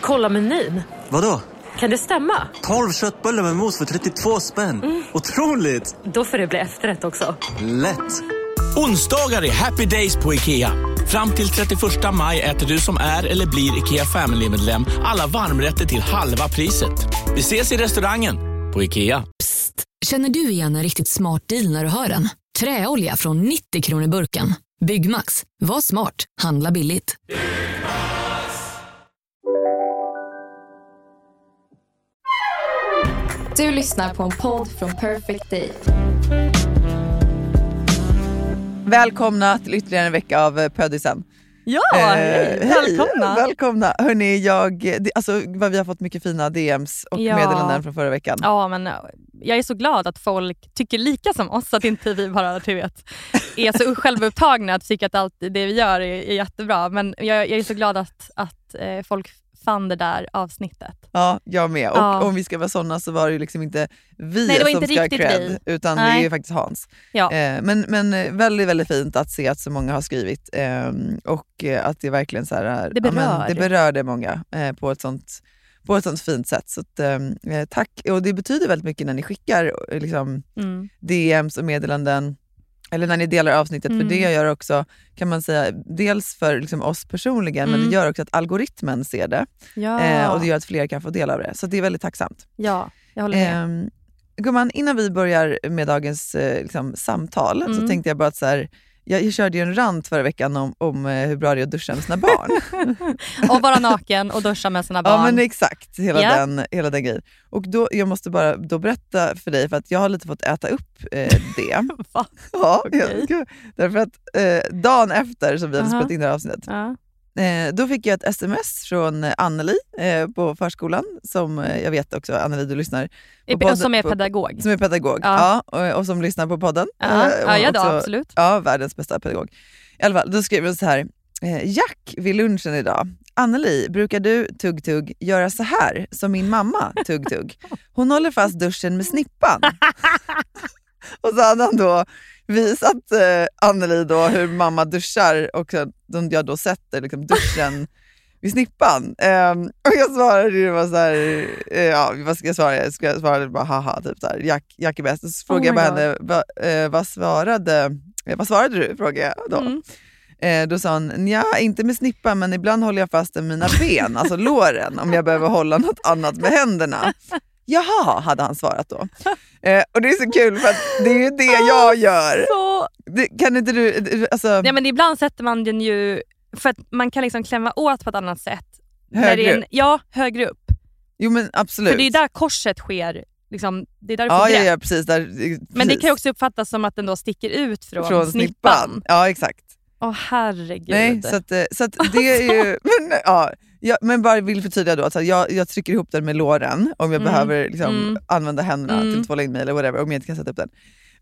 Kolla menyn. Vadå? Kan det stämma? 12 köttbullar med mos för 32 spänn. Otroligt! Då får det bli efterrätt också. Lätt! Onsdagar är happy days på IKEA. Fram till 31 maj äter du som är eller blir IKEA Family-medlem alla varmrätter till halva priset. Vi ses i restaurangen på IKEA. Känner du igen en riktigt smart deal när du hör den? Träolja från 90 kronor burken. Byggmax. Var smart. Handla billigt. Du lyssnar på en podd från Perfect Day. Välkomna till ytterligare en vecka av eh, Pödisen. Ja, Eh, hej. Välkomna. Välkomna. Hörni, jag, det, alltså, vad vi har fått mycket fina DMs och Ja. meddelanden från förra veckan. Ja, men eh, jag är så glad att folk tycker lika som oss, att inte vi bara du vet, är så självupptagna att tycka att allt det vi gör är, är jättebra. Men jag, jag är så glad att, att eh, folk fann det där avsnittet. Ja, jag med. Och Ja. om vi ska vara såna så var det ju liksom inte vi Nej, det som inte ska ha cred, vi. utan det Nej. är ju faktiskt Hans. Ja. Eh, men, men eh, väldigt, väldigt fint att se att så många har skrivit eh, och eh, att det verkligen så här är, Det berör. Ja, men, det berörde många eh, på, ett sånt, på ett sånt fint sätt. Så att, eh, tack. Och det betyder väldigt mycket när ni skickar eh, liksom, Mm. DMs och meddelanden eller när ni delar avsnittet, Mm. för det gör också, kan man säga, dels för liksom oss personligen, men Mm. det gör också att algoritmen ser det. Ja. Eh, och det gör att fler kan få del av det. Så det är väldigt tacksamt. ja, jag håller med. Eh, gumman, innan vi börjar med dagens eh, liksom, samtal så Mm. tänkte jag bara att så här, jag, körde ju en rant förra veckan om, om eh, hur bra det är att duscha med sina barn. Och vara naken och duscha med sina barn. ja men exakt, hela, Ja. den, hela den grejen. Och då, jag måste bara då berätta för dig, för att jag har lite fått äta upp eh, det. Va? ja, Okej. jag, därför att eh, dagen efter som vi hade Aha. spelat in det här avsnittet, Ja. Eh, då fick jag ett sms från Anneli eh, på förskolan, som eh, jag vet också, Anneli du lyssnar på podden- Som är på- pedagog. som är pedagog Ja. ja. och, och som lyssnar på podden. Ja, Eh, ja, ja då, absolut. Ja, världens bästa pedagog. I alla fall, då skrev hon så här. Eh, Jack vid lunchen idag. Anneli, brukar du tugg tugg göra så här som min mamma tugg tugg? Hon håller fast duschen med snippan. och så hade han då visat eh, Anneli då hur mamma duschar och jag då sätter liksom duschen vid snippan. Ehm, och jag svarade ju bara så här, eh, ja vad ska jag svara? Jag ska svara bara haha, typ så här, Jack, Jack är bäst. Så frågade Oh jag henne, va, eh, vad, svarade, eh, vad svarade du? Frågade jag då. Mm. Då sa hon, ja inte med snippan men ibland håller jag fast med mina ben, alltså låren, om jag behöver hålla något annat med händerna. Jaha, hade han svarat då. Eh, och det är så kul för att det är ju det jag gör. Så Det, kan inte du, alltså, Ja, men ibland sätter man den ju, för att man kan liksom klämma åt på ett annat sätt. Högre upp? ja, högre upp. Jo men absolut. För det är där korset sker. Liksom, det är där du får ja, ja, ja, precis. Där, Men det precis. kan ju också uppfattas som att den då sticker ut från, Från snippan. Ja, exakt. Åh herregud. Nej, så, att, eh, så att det är ju... Men, ja, jag, men bara vill förtydliga då, alltså jag, jag trycker ihop den med låren om jag Mm. behöver liksom, Mm. använda händerna Mm. till att tvåla in mig eller whatever, om jag inte kan sätta upp den.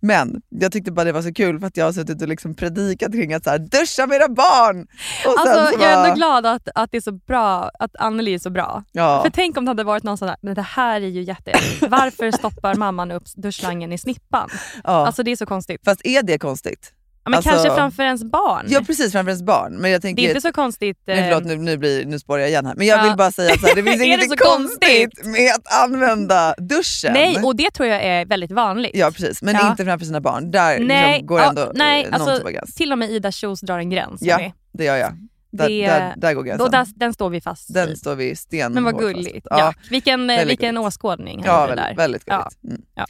Men jag tyckte bara det var så kul för att jag har suttit och liksom predikat kring att så här, duscha med era barn! Och Alltså, så jag är bara- ändå glad att, att det är så bra, att Anneli är så bra. Ja. För tänk om det hade varit någon sån där, men det här är ju jätte... Varför stoppar mamman upp duschslangen i snippan? ja. Alltså det är så konstigt. Fast är det konstigt? Ja, men alltså- kanske framför ens barn. Ja precis, framför ens barn. Men jag det tänker, är inte så konstigt. Nej, eh, förlåt, nu, nu, blir, nu spårar jag igen här. Men jag Ja. vill bara säga att det finns Är det inget så konstigt med att använda duschen. Nej, och det tror jag är väldigt vanligt. Ja precis, men Ja. inte framför sina barn. Där Nej, liksom går ja, ändå nej, eh, någon alltså, typ av gräns. Till och med Ida Kjos drar en gräns. Ja, det gör jag. Där, Det- där, där går gränsen. Då, där, den står vi fast Den står vi sten Men vad gulligt. fast. Ja. Vilken, eh, vilken åskådning. ja väldigt, där. väldigt Ja. gulligt. Mm. Ja.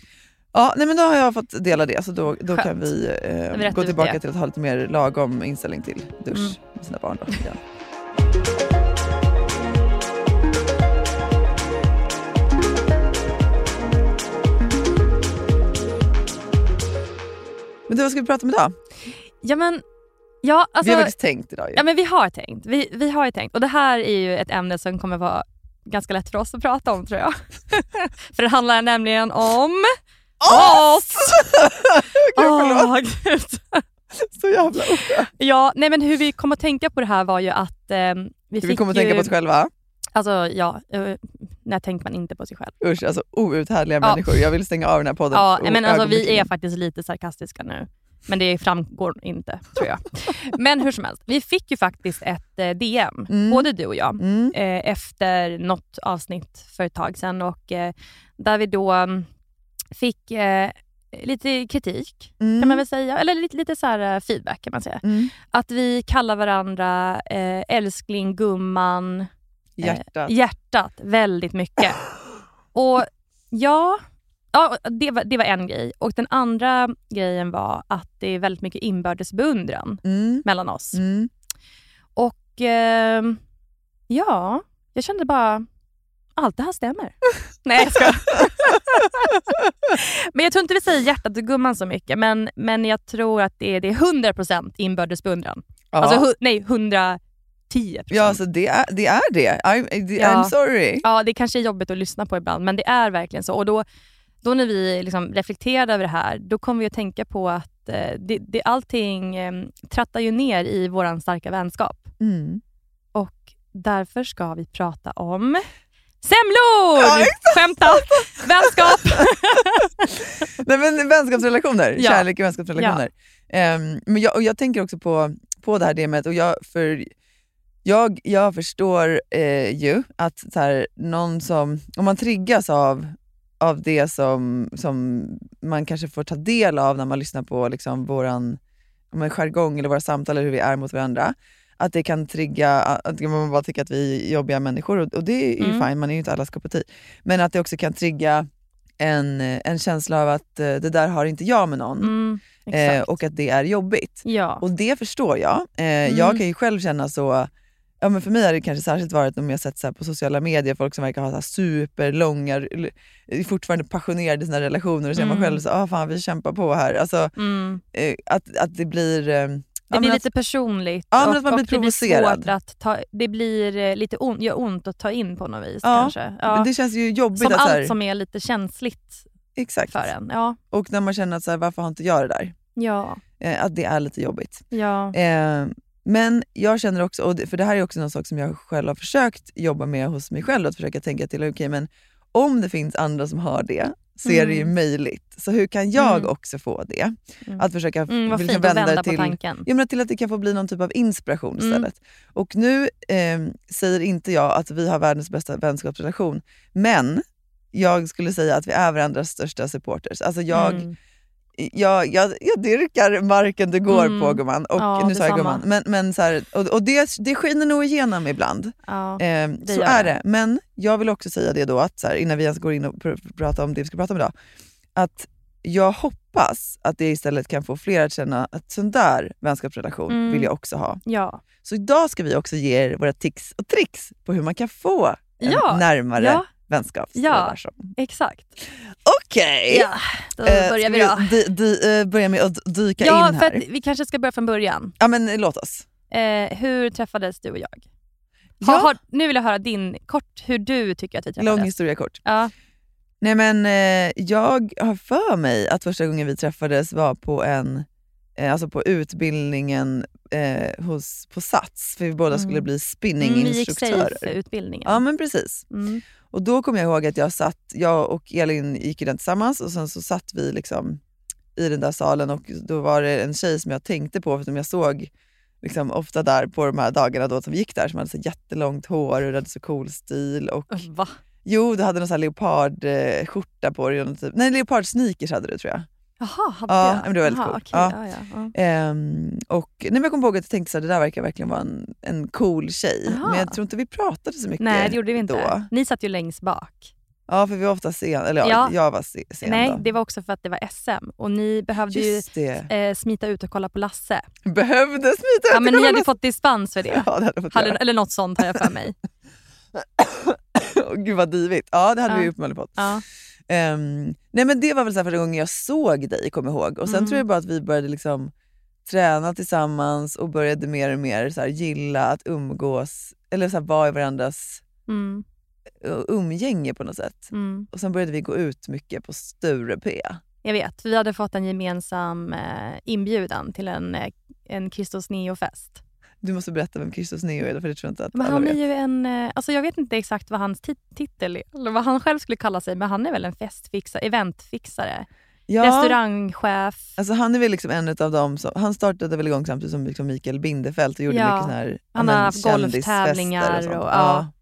Ja, nej, men då har jag fått dela det, så då, då Skönt. kan vi eh, gå tillbaka det. till att ha lite mer lagom inställning till dusch Mm. med sina barn. Då, igen. Men du, vad ska vi prata om idag? Ja, men, ja, alltså, vi har faktiskt tänkt idag. ju. ja, men vi har tänkt. Vi, vi har tänkt. Och det här är ju ett ämne som kommer vara ganska lätt för oss att prata om tror jag. för det handlar nämligen om oss! Gud. Åh, gud. Så jävla oskön. Ja, nej men hur vi kom att tänka på det här var ju att eh, vi Vi kommer att ju, tänka på oss själva. Alltså ja, eh, när tänker man inte på sig själv? Usch, alltså outhärdliga Ja. människor. Jag vill stänga av den här podden Ja, men alltså vi är faktiskt lite sarkastiska nu. Men det framgår inte tror jag. Men hur som helst, vi fick ju faktiskt ett eh, DM, Mm. både du och jag, Mm. eh, efter något avsnitt för ett tag sedan och där vi då mm, fick eh, lite kritik Mm. kan man väl säga, eller lite, lite så här eh, feedback kan man säga. Mm. Att vi kallar varandra eh, älskling, gumman, Hjärtat. eh, hjärtat väldigt mycket. Och ja, ja det, var, det var en grej. Och den andra grejen var att det är väldigt mycket inbördes beundran Mm. mellan oss. Mm. Och eh, ja, jag kände bara, allt det här stämmer. Nej jag skojar. Men jag tror inte vi säger hjärtat och gumman så mycket, men, men jag tror att det är, det är 100% inbördes beundran. Ja. Alltså hu- nej, 110%. ja, alltså det är det. Är det. I'm, det- Ja. I'm sorry. Ja, det kanske är jobbigt att lyssna på ibland, men det är verkligen så. Och då, då när vi liksom reflekterade över det här, då kom vi att tänka på att eh, det, det, allting eh, trattar ju ner i vår starka vänskap. Mm. Och därför ska vi prata om semlor! Ja, Skämta! Vänskap! Nej, men vänskapsrelationer, Ja. kärlek och vänskapsrelationer. Ehm, men jag, och jag tänker också på, på det här DMet och jag, för jag, jag förstår eh, ju att så här, någon som, om man triggas av, av det som, som man kanske får ta del av när man lyssnar på liksom, en jargong eller våra samtal eller hur vi är mot varandra. Att det kan trigga, att man bara tycker att vi är jobbiga människor och, och det är ju Mm. fine, man är ju inte allas kopp te. Men att det också kan trigga en, en känsla av att eh, det där har inte jag med någon Mm, eh, och att det är jobbigt. ja. Och det förstår jag. Eh, Mm. Jag kan ju själv känna så, ja, men för mig har det kanske särskilt varit om jag sett så på sociala medier folk som verkar ha så superlånga, är fortfarande passionerade i sina relationer och så är man Mm. själv så ah, fan vi kämpar på här. Alltså, mm. eh, att, att det blir... Det blir men lite personligt Ja, men och, att man och blir det blir provocerad. svårt att ta, det blir eh, lite on, gör ont att ta in på något vis Ja, kanske. att, Ja. Det känns ju jobbigt. Som att, så här, allt som är lite känsligt exakt. för en. Ja, Och när man känner att så här, varför har inte jag det där? ja, Eh, att det är lite jobbigt. ja. Eh, men jag känner också, och det, för det här är också någon sak som jag själv har försökt jobba med hos mig själv, att försöka tänka till, okej men om det finns andra som har det så är det ju Mm. möjligt. Så hur kan jag Mm. också få det? Mm. Att försöka Mm, vad liksom fint att vända det på till, tanken. Ja, men till att det kan få bli någon typ av inspiration Mm. istället. Och nu eh, säger inte jag att vi har världens bästa vänskapsrelation, men jag skulle säga att vi är varandras största supporters. Alltså jag, Mm. Jag, jag, jag dyrkar marken du går Mm. på gumman. Och, Ja, nu sa jag gumman. Men, men så här, och, och det, det skiner nog igenom ibland. Ja. Eh, så är det. Men jag vill också säga det då, att så här, innan vi ens går in och pr- pratar om det vi ska prata om idag, att jag hoppas att det istället kan få fler att känna att sån där vänskapsrelation Mm. vill jag också ha. ja. Så idag ska vi också ge er våra tips och tricks på hur man kan få en Ja, närmare ja. vänskapsrelation. Exakt. Okej! Ja, då Eh, börjar vi då. Di, di, eh, börja med att dyka Ja, in för här. att vi kanske ska börja från början. Ja men eh, låt oss. Eh, hur träffades du och jag? Ja. Har, nu vill jag höra din, kort hur du tycker att vi träffades. Lång historia kort. Ja. Nej men eh, jag har för mig att första gången vi träffades var på en alltså på utbildningen eh, hos, på Sats, för vi båda Mm. skulle bli Mm, spinninginstruktörer. SAFE-utbildningen. ja men precis. Mm. Och då kommer jag ihåg att jag satt, jag och Elin gick ju den tillsammans och sen så satt vi liksom i den där salen och då var det en tjej som jag tänkte på, för som jag såg liksom ofta där på de här dagarna då som vi gick där, som hade så jättelångt hår och hade så cool stil. Och, Va? jo, du hade någon leopardskjorta på dig. Typ, nej, leopardsneakers hade du tror jag. Jaha, hade Ja, jag? men det var väldigt Jaha, coolt. okej, Ja. ja. Ja, ja. Ehm, och, nej, men jag kommer ihåg att jag tänkte att det där verkar verkligen vara en, en cool tjej. Aha. Men jag tror inte vi pratade så mycket Nej, det gjorde vi inte. då. Ni satt ju längst bak. Ja, för vi var ofta sen, eller ja, Ja. jag var se, sen Nej, då. det var också för att det var SM och ni behövde Just ju eh, smita ut och kolla på Lasse. Behövde smita Ja, ut men och ni hade fått dispens för det. Ja, det hade fått Hade, eller något sånt har jag för mig. Gud vad divigt. Ja, det hade Ja. vi uppenbarligen fått. Ja. Ehm, nej men det var väl så här första gången jag såg dig, kommer ihåg. Och sen Mm. tror jag bara att vi började liksom träna tillsammans och började mer och mer så här, gilla att umgås, eller så här, vara i varandras Mm, uh, umgänge på något sätt. mm. Och sen började vi gå ut mycket på Sture P. Jag vet, vi hade fått en gemensam eh, inbjudan till en, eh, en Christos Neo-fest. Du måste berätta vem Christos Neo är, för det tror jag inte att Men alla han är vet. ju en, eh, alltså jag vet inte exakt vad hans tit- titel är, eller vad han själv skulle kalla sig, men han är väl en festfixare, eventfixare. Ja, restaurangchef. Alltså han är väl liksom en av dem som, han startade väl igång samtidigt som liksom Mikael Bindefeld och gjorde Ja. mycket sån här Han har haft golftävlingar sånt. och- ja. ja,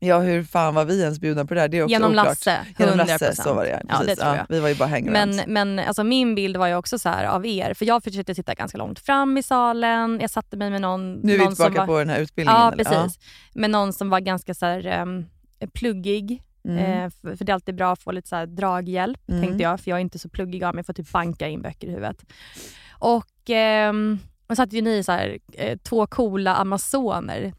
hur fan var vi ens bjudna på det där? Det är också Genom oklart. Lasse, 100%. Genom Lasse, så var det Ja, det Precis, tror jag. Vi var ju bara hangarounds. Men, men alltså min bild var ju också så här av er, för jag försökte sitta ganska långt fram i salen. Jag satte mig med någon, nu är vi någon tillbaka var, på den här utbildningen. Ja, precis. Med någon som var ganska så här, um, pluggig. Mm. Eh, för, för det är alltid bra att få lite så här draghjälp, Mm. tänkte jag. För jag är inte så pluggig av mig, jag får typ banka in böcker i huvudet. Och ehm, och satt ju ni så här, eh, två coola amazoner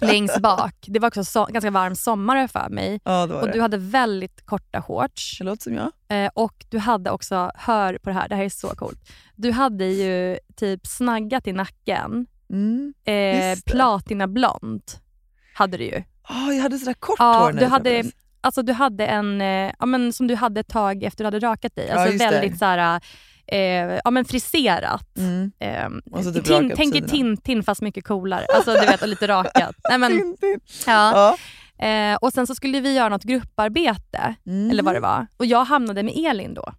längst bak. Det var också så, ganska varm sommar för mig. Ja, det Och det. du hade väldigt korta shorts. Det låter som jag. Eh, och du hade också, hör på det här, det här är så coolt. Du hade ju typ snaggat i nacken. Mm. Eh, det. platinablond hade du ju. Ah, jag hade sådär kort Ja, hår när du hade, alltså, du hade en, eh, ja, men, som du hade ett tag efter du hade rakat dig. Ja, Alltså det. väldigt så här, eh, ja, men friserat. Mm. Eh, Och så typ tin, tänk. Tintin fast mycket coolare. Alltså du vet, och lite rakat. Nej, men, Tintin. ja. Ja. eh, och sen så skulle vi göra något grupparbete, Mm. eller vad det var. Och jag hamnade med Elin då.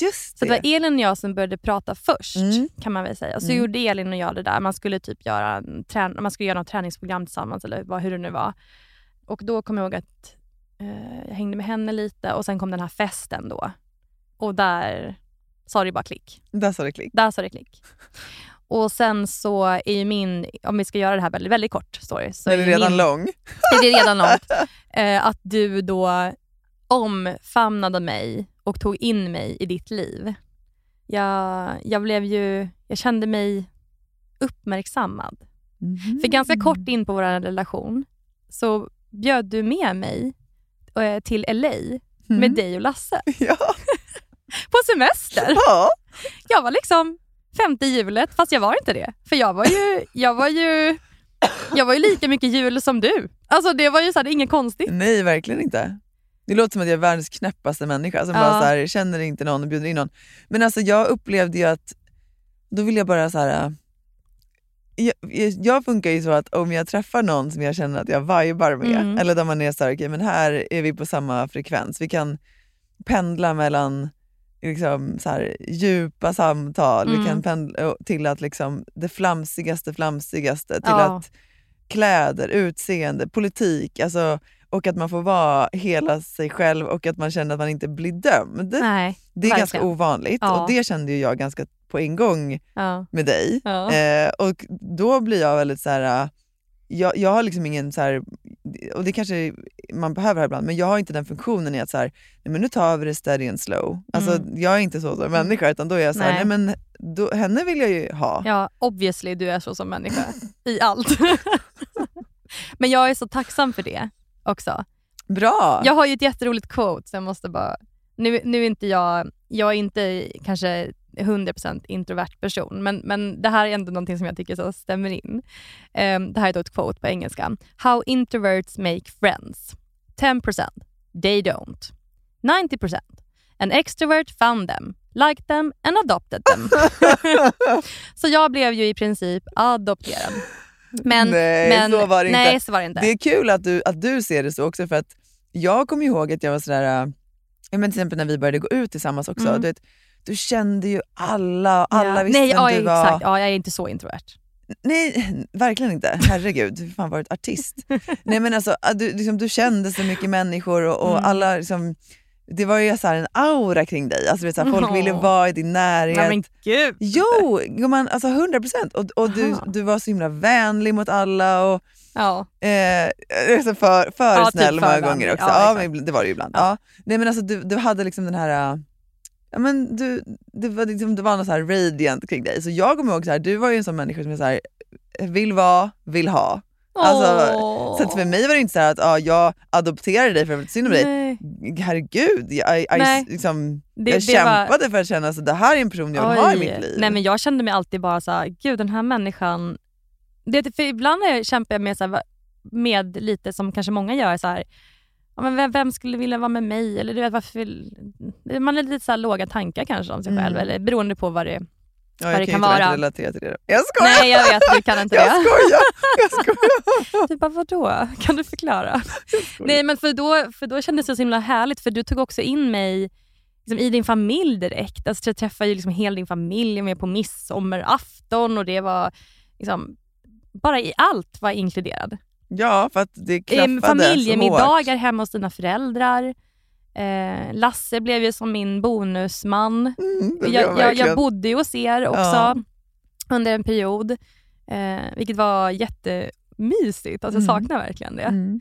Just Så det. det var Elin och jag som började prata först Mm. kan man väl säga. Så Mm. gjorde Elin och jag det där. Man skulle typ göra, en trän- man skulle göra något träningsprogram tillsammans eller vad, hur det nu var. Och då kom jag ihåg att eh, jag hängde med henne lite och sen kom den här festen då. Och där sa det bara klick. Där sa det klick. Där sa det klick. Och sen så är ju min, om vi ska göra det här väldigt, väldigt kort story. Så är ju redan min, lång. det är redan långt. Eh, att du då omfamnade mig och tog in mig i ditt liv. Jag, jag blev ju, jag kände mig uppmärksammad. Mhm. För ganska kort in på vår relation så bjöd du med mig eh, till LA med Mm. dig och Lasse Ja. På semester. ja. Jag var liksom femte hjulet fast jag var inte det. För jag var ju, jag var ju, jag var ju lika mycket hjul som du. Alltså det var ju så här, inget konstigt. Nej, verkligen inte. Det låter som att jag är världens knäppaste människa som Ja. bara så här, känner inte någon och bjuder in någon. Men alltså jag upplevde ju att, då vill jag bara så här. äh, Jag, jag- funkar ju så att om jag träffar någon som jag känner att jag vibar med, Mm. eller där man är så här, okej men här är vi på samma frekvens. Vi kan pendla mellan liksom, så här, djupa samtal, vi Mm. kan pendla till att liksom, det flamsigaste flamsigaste, till Ja. att kläder, utseende, politik, alltså, och att man får vara hela sig själv och att man känner att man inte blir dömd. Nej, det är verkligen. ganska ovanligt Ja. och det kände ju jag ganska på en gång Ja. med dig. Ja. Eh, och då blir jag väldigt så här. äh, Jag, jag har liksom ingen så här, och det kanske man behöver här ibland, men jag har inte den funktionen i att så här, nej men nu tar vi det steady and slow. Alltså Mm. jag är inte så som människa utan då är jag så här, nej, Nej. men då, henne vill jag ju ha. Ja, obviously du är så som människa i allt. Men jag är så tacksam för det också. Bra! Jag har ju ett jätteroligt quote så jag måste bara... Nu, nu är inte jag, jag är inte kanske 100% introvert person, men, men det här är ändå någonting som jag tycker så stämmer in. Ehm, det här är då ett quote på engelska. How introverts make friends. 10% they don't. 90% an extrovert found them, liked them and adopted them. så jag blev ju i princip adopterad. Men, nej, men, så var det inte. Nej, så var det inte. Det är kul att du, att du ser det så också för att jag kommer ihåg att jag var sådär, äh, men till exempel när vi började gå ut tillsammans också, Mm. du, vet, du kände ju alla alla ja. visste Nej, vem ja, du var. exakt. Ja, jag är inte så introvert. Nej, verkligen inte. Herregud, du har fan varit artist. Nej men alltså, att du, liksom, du kände så mycket människor och, och Mm. alla liksom, det var ju så här en aura kring dig. Alltså, du vet, så här, folk Åh. ville vara i din närhet. Nej, men gud. Jo, gumman, alltså 100 procent. Och, och du, Aha. du var så himla vänlig mot alla och Ja. eh, alltså för, för Ja, typ snäll för många vänlig. gånger också. Ja, Ja, det var det ju ibland. Ja. Ja. Nej, men alltså, du, du hade liksom den här... Ja, men du, det, var liksom, det var något så här radiant kring dig. Så jag kommer ihåg, så här, du var ju en sån människa som jag så här, vill vara, vill ha. Alltså, Åh. Så för mig var det inte så att ja, jag adopterade dig för att jag var synd om dig. Nej. Herregud, jag, Nej. liksom, Det- jag det var- kämpade för att känna att det här är en person jag vill ha i mitt liv. Nej, men jag kände mig alltid bara så här, gud den här människan... Det, för ibland är- kämpar jag med, så här, med lite som kanske många gör, så här, ja, men vem, vem skulle vilja vara med mig? Eller du vet, varför vill, man är lite så låga tankar kanske om sig Mm. själv, eller beroende på vad det ja, vad jag det kan kan ju tyvärr vara. inte relatera till det. Jag skojar! Nej jag vet, du kan inte jag det. skojar! Jag skojar! Du bara, vadå? Kan du förklara? Nej men för då, för då kändes det så himla härligt för du tog också in mig liksom, i din familj direkt. Alltså, jag träffade ju liksom hela din familj, jag var med på midsommarafton och det var liksom, bara i allt var jag inkluderad. Ja, för att det klaffade så Familjemiddagar hemma hos dina föräldrar. Eh, Lasse blev ju som min bonusman. Mm, jag, jag, jag bodde ju hos er också Ja. under en period, eh, vilket var jättemysigt. Alltså, Mm. Jag saknar verkligen det. Mm.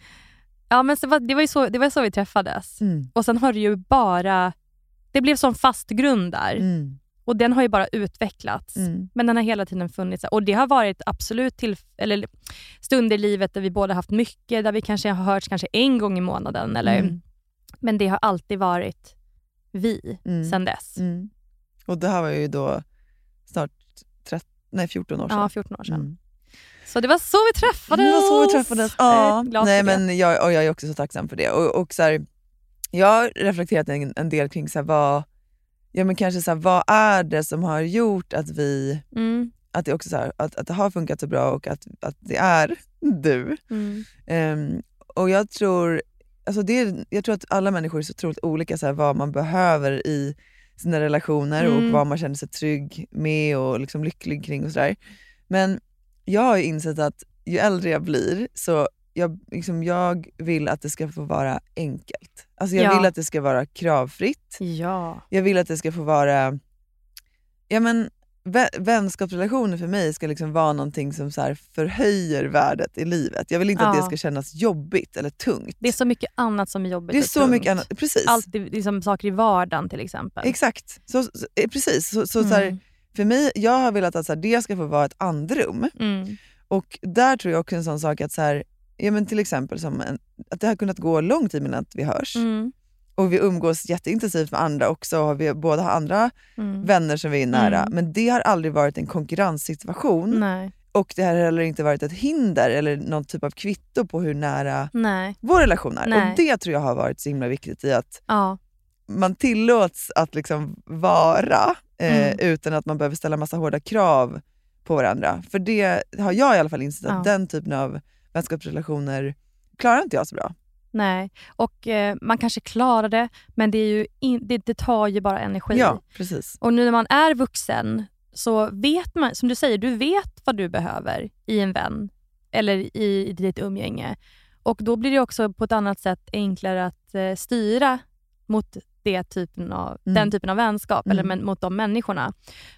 Ja, men var- det, var ju så, det var så vi träffades. Mm. Och sen har det ju bara... Det blev som fast grund där. Och den har ju bara utvecklats. Mm. Men den har hela tiden funnits. Och det har varit absolut till, eller stunder i livet där vi båda haft mycket, där vi kanske har hörts kanske en gång i månaden. Eller, Mm. Men det har alltid varit vi Mm. sen dess. Mm. Och det här var ju då snart 13, nej, 14 år sedan. Ja, 14 år sedan. Mm. Så det var så vi träffades. Det var så vi träffades. Jag Ja. glad Nej, men jag, och jag är också så tacksam för det. Och, och så här, jag har reflekterat en, en del kring så här, vad, ja, men kanske så här, vad är det som har gjort att vi Mm, att det, också så här, att, att det har funkat så bra och att, att det är du. mm, Ehm, och jag tror, alltså det, jag tror att alla människor är så otroligt olika, så här, vad man behöver i sina relationer och Mm. vad man känner sig trygg med och liksom lycklig kring och sådär. Men jag har ju insett att ju äldre jag blir så jag, liksom, jag vill att det ska få vara enkelt. Alltså jag Ja. vill att det ska vara kravfritt. ja. Jag vill att det ska få vara... Ja, men, vä- vänskapsrelationer för mig ska liksom vara någonting som så förhöjer värdet i livet. Jag vill inte att det Ja. ska kännas jobbigt eller tungt. Det är så mycket annat som är jobbigt Det är så tungt. mycket annat. Precis. Allt, liksom saker i vardagen till exempel. Exakt. Så, så, eh, precis. Så, så, så här, Mm. för mig, jag har velat att så här, det ska få vara ett andrum. Mm. Och där tror jag också en sån sak att så här, ja, men till exempel som en, att det har kunnat gå lång tid innan att vi hörs. Mm. Och vi umgås jätteintensivt med andra också. Och vi båda har andra Mm. vänner som vi är nära. Mm. Men det har aldrig varit en konkurrenssituation. Nej. Och det har heller inte varit ett hinder eller någon typ av kvitto på hur nära Nej. vår relation är. Nej. Och det tror jag har varit så himla viktigt i att Ja. man tillåts att liksom vara eh, Mm. utan att man behöver ställa massa hårda krav på varandra. För det har jag i alla fall insett att Ja. den typen av vänskapsrelationer klarar inte jag så bra. Nej. Och eh, man kanske klarar det, men det, är ju in, det, det tar ju bara energi. Ja, precis. Och nu när man är vuxen så vet man, som du säger, du vet vad du behöver i en vän eller i, i ditt umgänge. Och då blir det också på ett annat sätt enklare att eh, styra mot det typen av, Mm. den typen av vänskap eller Mm. men, mot de människorna.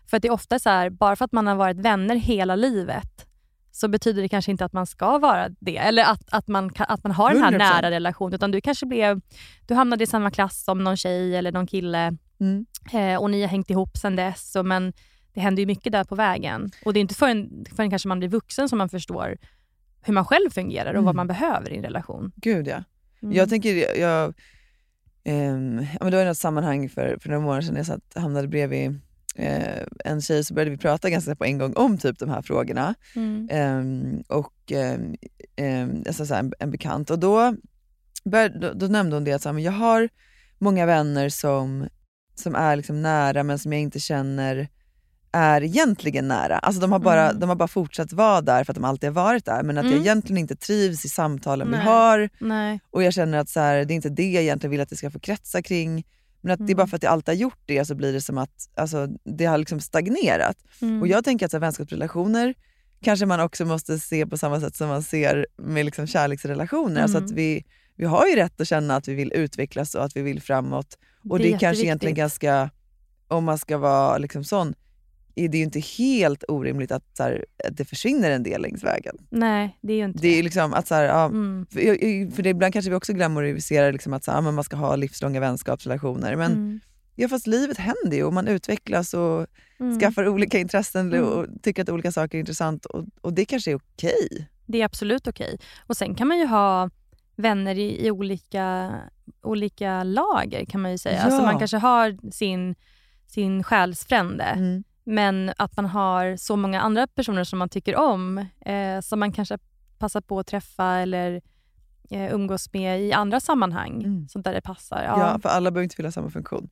För att det är ofta så här, bara för att man har varit vänner hela livet så betyder det kanske inte att man ska vara det. Eller att, att, man, att man har den här 100%. nära relationen. Utan du kanske blev, du hamnade i samma klass som någon tjej eller någon kille Mm. eh, och ni har hängt ihop sen dess. Och, men det händer ju mycket där på vägen. Och det är inte förrän, förrän kanske man blir vuxen som man förstår hur man själv fungerar och Mm. vad man behöver i en relation. Gud ja. Mm. Jag tänker, jag, ja, men det var i något sammanhang för, för några månader sedan jag satt, hamnade bredvid eh, en tjej så började vi prata ganska på en gång om typ de här frågorna. Mm. Ehm, och ehm, alltså så en, en bekant. Och då, började, då, då nämnde hon det att så här, men jag har många vänner som, som är liksom nära men som jag inte känner är egentligen nära. Alltså de har, bara, Mm. de har bara fortsatt vara där för att de alltid har varit där men att jag Mm. egentligen inte trivs i samtalen vi Nej. har Nej. och jag känner att så här, det är inte det jag egentligen vill att det ska få kretsa kring. Men att det är bara Mm. för att jag alltid har gjort det så blir det som att alltså, det har liksom stagnerat. Mm. Och jag tänker att så här, vänskapsrelationer kanske man också måste se på samma sätt som man ser med liksom kärleksrelationer. Alltså att Mm. vi, vi har ju rätt att känna att vi vill utvecklas och att vi vill framåt. Och det, Det är är kanske egentligen ganska, om man ska vara liksom sån, är det ju inte helt orimligt att, så här, att det försvinner en del längs vägen. Nej, det är ju inte Det är liksom att så här, ja, Mm. för, för det, ibland kanske vi också glamoriserar liksom att så här, ja, man ska ha livslånga vänskapsrelationer. Men Mm. ja, fast livet händer ju och man utvecklas och Mm. skaffar olika intressen Mm. och tycker att olika saker är intressant och, och det kanske är okej. Det är absolut okej. Och Sen kan man ju ha vänner i, i olika, olika lager kan man ju säga. Alltså Ja. man kanske har sin, sin själsfrände Mm. Men att man har så många andra personer som man tycker om eh, som man kanske passar på att träffa eller eh, umgås med i andra sammanhang. Mm. Sånt där det passar. Ja. Ja. för alla behöver inte fylla samma funktion.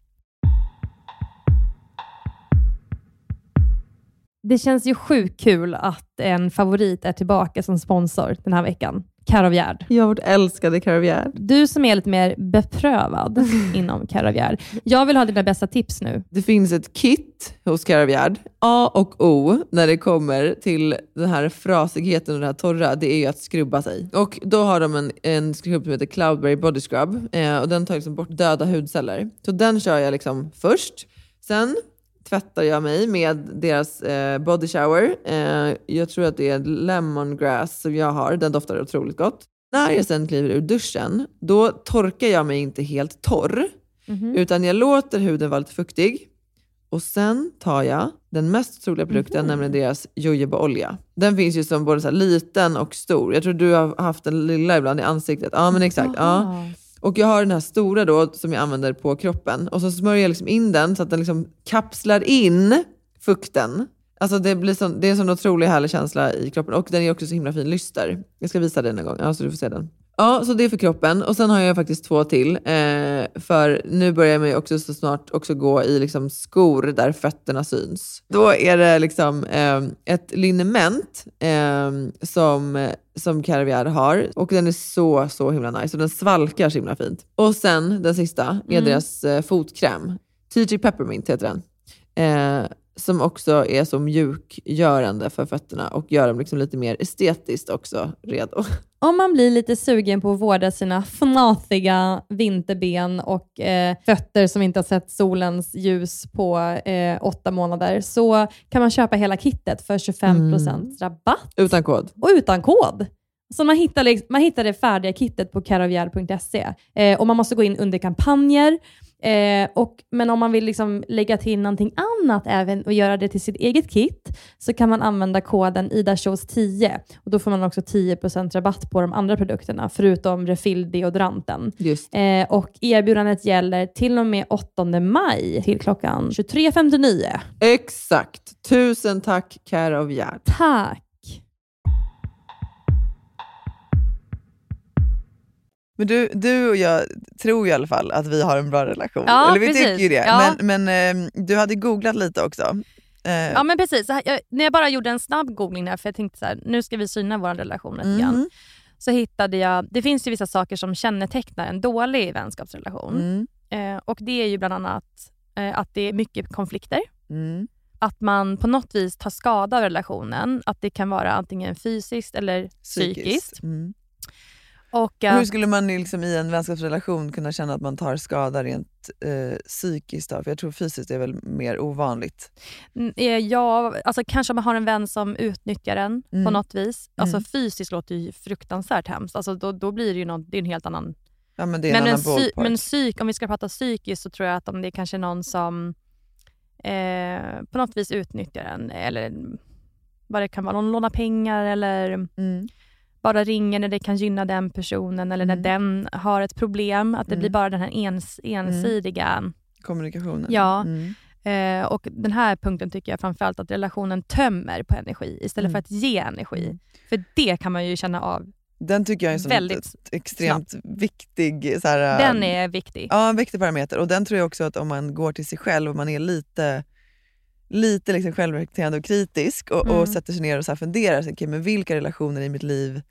Det känns ju sjukt kul att en favorit är tillbaka som sponsor den här veckan. Karavjärd. Jag vårt älskade karavjärd. Du som är lite mer beprövad inom karavjärd. Jag vill ha dina bästa tips nu. Det finns ett kit hos Karavjärd. A och O när det kommer till den här frasigheten och det här torra, det är ju att skrubba sig. Och då har de en, en skrubb som heter Cloudberry Body Scrub eh, och den tar liksom bort döda hudceller. Så den kör jag liksom först. Sen tvättar jag mig med deras eh, body shower. Eh, jag tror att det är lemongrass som jag har. Den doftar otroligt gott. När jag sen kliver ur duschen, då torkar jag mig inte helt torr. Utan jag låter huden vara lite fuktig. Och sen tar jag den mest troliga produkten, nämligen deras jojobaolja. Den finns ju som både så liten och stor. Jag tror du har haft den lilla ibland i ansiktet. Ja men exakt. Ja. Och jag har den här stora då som jag använder på kroppen. Och så smörjer jag liksom in den så att den liksom kapslar in fukten. Alltså det, blir så, det är en sån otrolig härlig känsla i kroppen. Och den är också så himla fin lyster. Jag ska visa den en gång, ja, så du får se den. Ja, så det är för kroppen. Och sen har jag faktiskt två till. Eh, för nu börjar jag också så snart också gå i liksom skor där fötterna syns. Då är det liksom eh, ett liniment eh, som, som Caviar har. Och den är så, så himla nice. Och den svalkar så himla fint. Och sen den sista är deras eh, fotkräm. TG Peppermint heter den. Eh, som också är så mjukgörande för fötterna och gör dem liksom lite mer estetiskt också redo. Om man blir lite sugen på att vårda sina fnatiga vinterben och eh, fötter som inte har sett solens ljus på eh, åtta månader så kan man köpa hela kittet för 25% rabatt Utan kod. och utan kod. Så man hittar, liksom, man hittar det färdiga kittet på caravia.se eh, och man måste gå in under kampanjer. Eh, och, men om man vill liksom lägga till någonting annat även och göra det till sitt eget kit så kan man använda koden IDASHOWS10 och då får man också 10% rabatt på de andra produkterna förutom refill-deodoranten. Eh, och erbjudandet gäller till och med 8 maj till klockan 23.59. Exakt. Tusen tack Care of Hjärt. Tack! Men du, du och jag tror i alla fall att vi har en bra relation. Ja, Eller vi precis. tycker ju det. Ja. Men, men eh, du hade googlat lite också. Eh, Ja men precis. Jag, när jag bara gjorde en snabb googling där, för jag tänkte så här, nu ska vi syna vår relation lite grann. mhm, Så hittade jag, det finns ju vissa saker som kännetecknar en dålig vänskapsrelation. mm, Eh, och det är ju bland annat eh, att det är mycket konflikter. mm, Att man på något vis tar skada av relationen. Att det kan vara antingen fysiskt eller psykiskt. Mm. Och Hur att, skulle man liksom i en vänskapsrelation kunna känna att man tar skada rent eh, psykiskt? Då? För jag tror fysiskt är väl mer ovanligt. Eh, ja, alltså kanske man har en vän som utnyttjar en på Mm. något vis. Alltså Mm. fysiskt låter ju fruktansvärt hemskt. Alltså då, då blir det ju någon, det är en helt annan Ja, men det är men, en en annan psy- men psyk, om vi ska prata psykiskt så tror jag att om det är kanske någon som eh, på något vis utnyttjar en eller vad det kan vara, någon lånar pengar eller mm. Bara ringer när det kan gynna den personen eller Mm. när den har ett problem. Att det Mm. blir bara den här ens, ensidiga. Kommunikationen. Ja. Mm. Eh, och Den här punkten tycker jag framförallt att relationen tömmer på energi istället Mm. för att ge energi. Mm. För det kan man ju känna av. Den tycker jag är som Väldigt ett extremt viktig, så här, Den är viktig. ja, en viktig parameter. Och den tror jag också att om man går till sig själv och man är lite lite liksom självreflekterande och kritisk och, Mm. och sätter sig ner och så här funderar, så, okay, men vilka relationer i mitt liv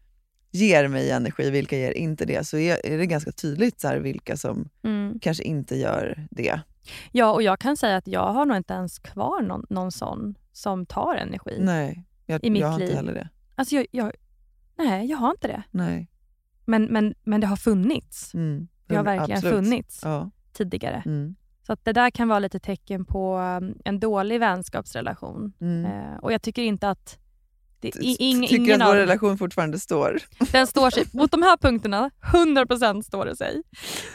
ger mig energi, vilka ger inte det? Så är, är det ganska tydligt så här, vilka som Mm. kanske inte gör det. Ja, och jag kan säga att jag har nog inte ens kvar någon, någon sån som tar energi. Nej, jag, I mitt jag har liv. inte heller det. Alltså jag, jag, nej, jag har inte det. Nej. Men, men, men det har funnits. Mm. Det har verkligen Absolut. funnits Ja. tidigare. Mm. Så att det där kan vara lite tecken på um, en dålig vänskapsrelation. Mm. Eh, och jag tycker inte att... Det, ing, Tycker ingen att vår av, relation fortfarande står? den står sig. Mot de här punkterna, 100% står det sig.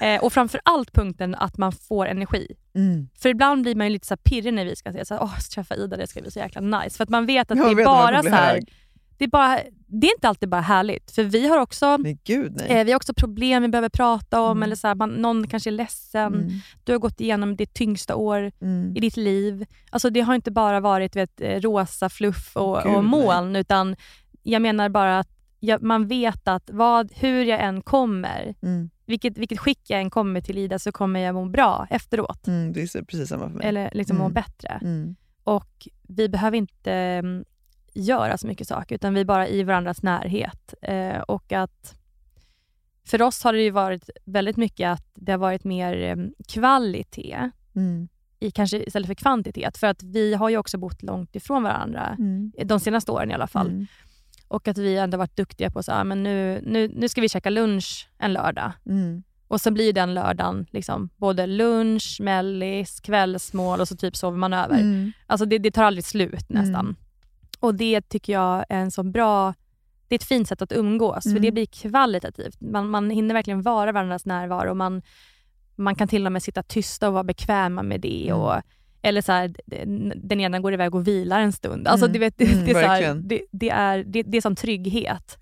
Eh, och framför allt punkten att man får energi. Mm. För ibland blir man ju lite så pirrig när vi ska här, åh, ska träffa Ida, det ska bli så jäkla nice. För att man vet att Jag det är bara så här, hög. Det är, bara, det är inte alltid bara härligt. För vi har också, gud eh, vi har också problem vi behöver prata om. Mm. Eller så här, man, någon kanske är ledsen. Mm. Du har gått igenom ditt tyngsta år Mm. i ditt liv. Alltså det har inte bara varit vet, eh, rosa fluff och, Gud, och moln. Utan jag menar bara att jag, man vet att vad, hur jag än kommer, Mm. vilket, vilket skick jag än kommer till Ida så kommer jag må bra efteråt. Mm. Det är precis samma för mig. Eller liksom må Mm. bättre. Och vi behöver inte göra så mycket saker, utan vi är bara i varandras närhet. Eh, och att för oss har det ju varit väldigt mycket att det har varit mer eh, kvalitet Mm. i, kanske istället för kvantitet. För att vi har ju också bott långt ifrån varandra, Mm. de senaste åren i alla fall. Mm. Och att vi ändå varit duktiga på att ah, men nu, nu, nu ska vi käka lunch en lördag. Mm. Och så blir den lördagen liksom både lunch, mellis, kvällsmål och så typ sover man över. Mm. Alltså det, det tar aldrig slut nästan. Mm. Och det tycker jag är en så bra... Det är ett fint sätt att umgås, Mm. för det blir kvalitativt. Man, man hinner verkligen vara varandras närvaro. Man, man kan till och med sitta tysta och vara bekväma med det. Mm. Och, eller så här, den- ena går iväg och vilar en stund. Alltså, Mm. du vet, det, Mm, det, är så här, det, det, är, det, det är sån trygghet.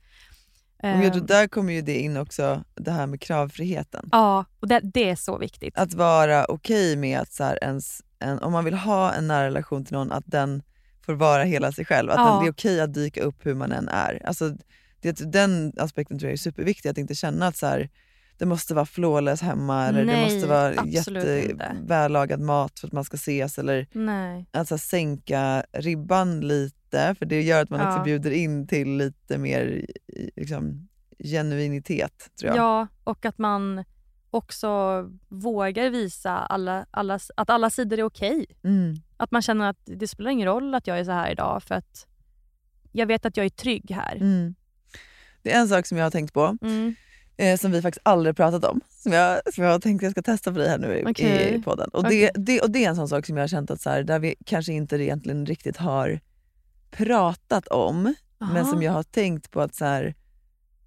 Och jag tror Ehm, där kommer ju det in också, det här med kravfriheten. Ja, och det, det är så viktigt. Att vara okej med att så här ens, en, om man vill ha en nära relation till någon, att den får vara hela sig själv. Att Ja. det är okej att dyka upp hur man än är. Alltså, det, den aspekten tror jag är superviktig, att inte känna att så här, det måste vara flawless hemma eller det Nej, måste vara jättevälagad mat för att man ska ses. Eller Nej. att så här, sänka ribban lite, för det gör att man Ja. också bjuder in till lite mer liksom, genuinitet. Tror jag. Ja, och att man också vågar visa alla, alla, att alla sidor är okej. Mm. Att man känner att det spelar ingen roll att jag är så här idag för att jag vet att jag är trygg här. Mm. Det är en sak som jag har tänkt på, Mm. eh, som vi faktiskt aldrig pratat om, som jag, som jag har tänkt att jag ska testa för dig här nu i, Okej. i podden. Och, det, det, och det är en sån sak som jag har känt att så här, där vi kanske inte egentligen riktigt har pratat om, men Aha. som jag har tänkt på att, så här,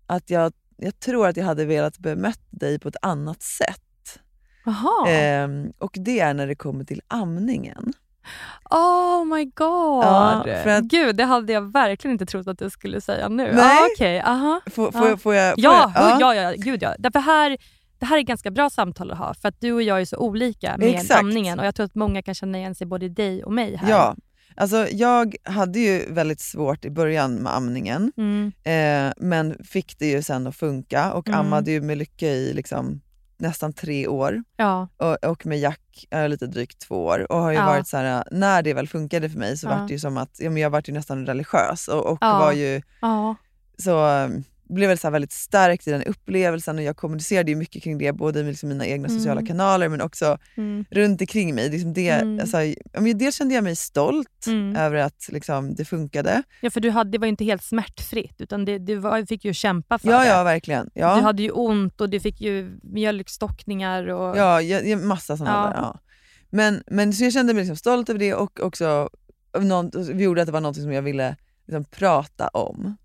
att jag, jag tror att jag hade velat bemött dig på ett annat sätt. Ehm, och det är när det kommer till amningen. oh my god. Ja, att- Gud, det hade jag verkligen inte trott att du skulle säga nu. Nej. Ah, Okej, aha. Får, Ja. får, jag- får jag, får Ja, jag, ja. ja, gud ja. Därför här, det här är ganska bra samtal att ha för att du och jag är så olika med Exakt. amningen och jag tror att många kan känna igen sig både i dig och mig här. Ja, alltså jag hade ju väldigt svårt i början med amningen. Mm. Eh, men fick det ju sen att funka och Mm. ammade ju med lycka i liksom nästan tre år. Ja. Och, och med Jack eh, lite drygt två år. Och har ju Ja. varit så här, när det väl funkade för mig så Ja. var det ju som att ja, men jag var ju nästan religiös och, och var ju så eh, blev väl så väldigt stärkt i den upplevelsen och jag kommunicerade ju mycket kring det både i liksom mina egna Mm. sociala kanaler men också Mm. runt omkring mig. Liksom det, Mm. alltså, dels kände jag mig stolt Mm. över att liksom, det funkade. ja, för du hade, det var ju inte helt smärtfritt utan det, du var, fick ju kämpa för Ja, det. ja verkligen. Ja. Du hade ju ont och du fick ju mjölkstockningar. Och, Ja, jag, massa sådana Ja. där. Ja. Men, men så jag kände mig liksom stolt över det och också någon, vi gjorde att det var något som jag ville liksom prata om.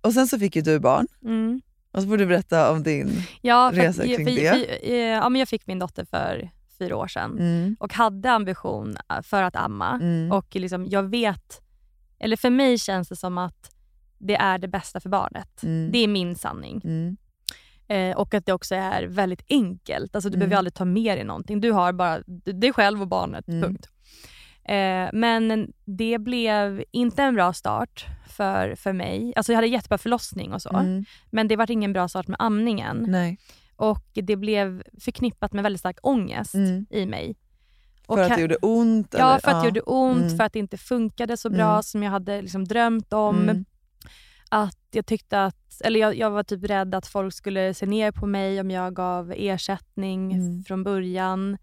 Och sen så fick ju du barn Mm. och så får du berätta om din... Ja, för resa kring för, det. för, eh, ja, men jag fick min dotter för fyra år sedan Mm, och hade ambition eh, för att amma. mm, Och liksom, jag vet, eller för mig känns det som att det är det bästa för barnet. mm, Det är min sanning. mm, Eh, och att det också är väldigt enkelt. Alltså, du Mm. behöver aldrig ta med dig någonting. Du har bara dig själv och barnet, Mm. punkt. Eh, men det blev inte en bra start för, för mig. Alltså jag hade jättebra förlossning och så. mm. Men det var ingen bra start med amningen. Nej. Och det blev förknippat med väldigt stark ångest Mm. i mig. Och För att det gjorde ont? Ja, eller? för att det gjorde ont, Mm. för att det inte funkade så bra Mm. som jag hade liksom drömt om. Mm. Att jag tyckte att, eller jag, jag var typ rädd att folk skulle se ner på mig om jag gav ersättning Mm. från början.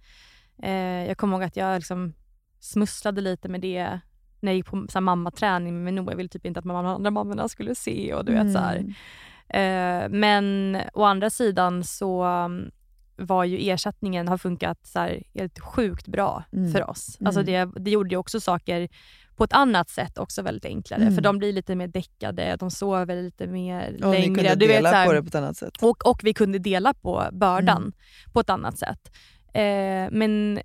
Eh, jag kommer ihåg att jag liksom smusslade lite med det när jag gick på så här, mammaträning med Noah. Jag ville typ inte att de andra mammorna skulle se. och du vet så här. Mm. Eh, men å andra sidan så um, var ju ersättningen har funkat så här helt sjukt bra Mm. för oss. Alltså Mm. det, det gjorde ju också saker på ett annat sätt också väldigt enklare. Mm. För de blir lite mer däckade, de sover lite mer Och ni längre. kunde du vet, dela här, på det på ett annat sätt? och, och vi kunde dela på bördan Mm. på ett annat sätt. Eh, men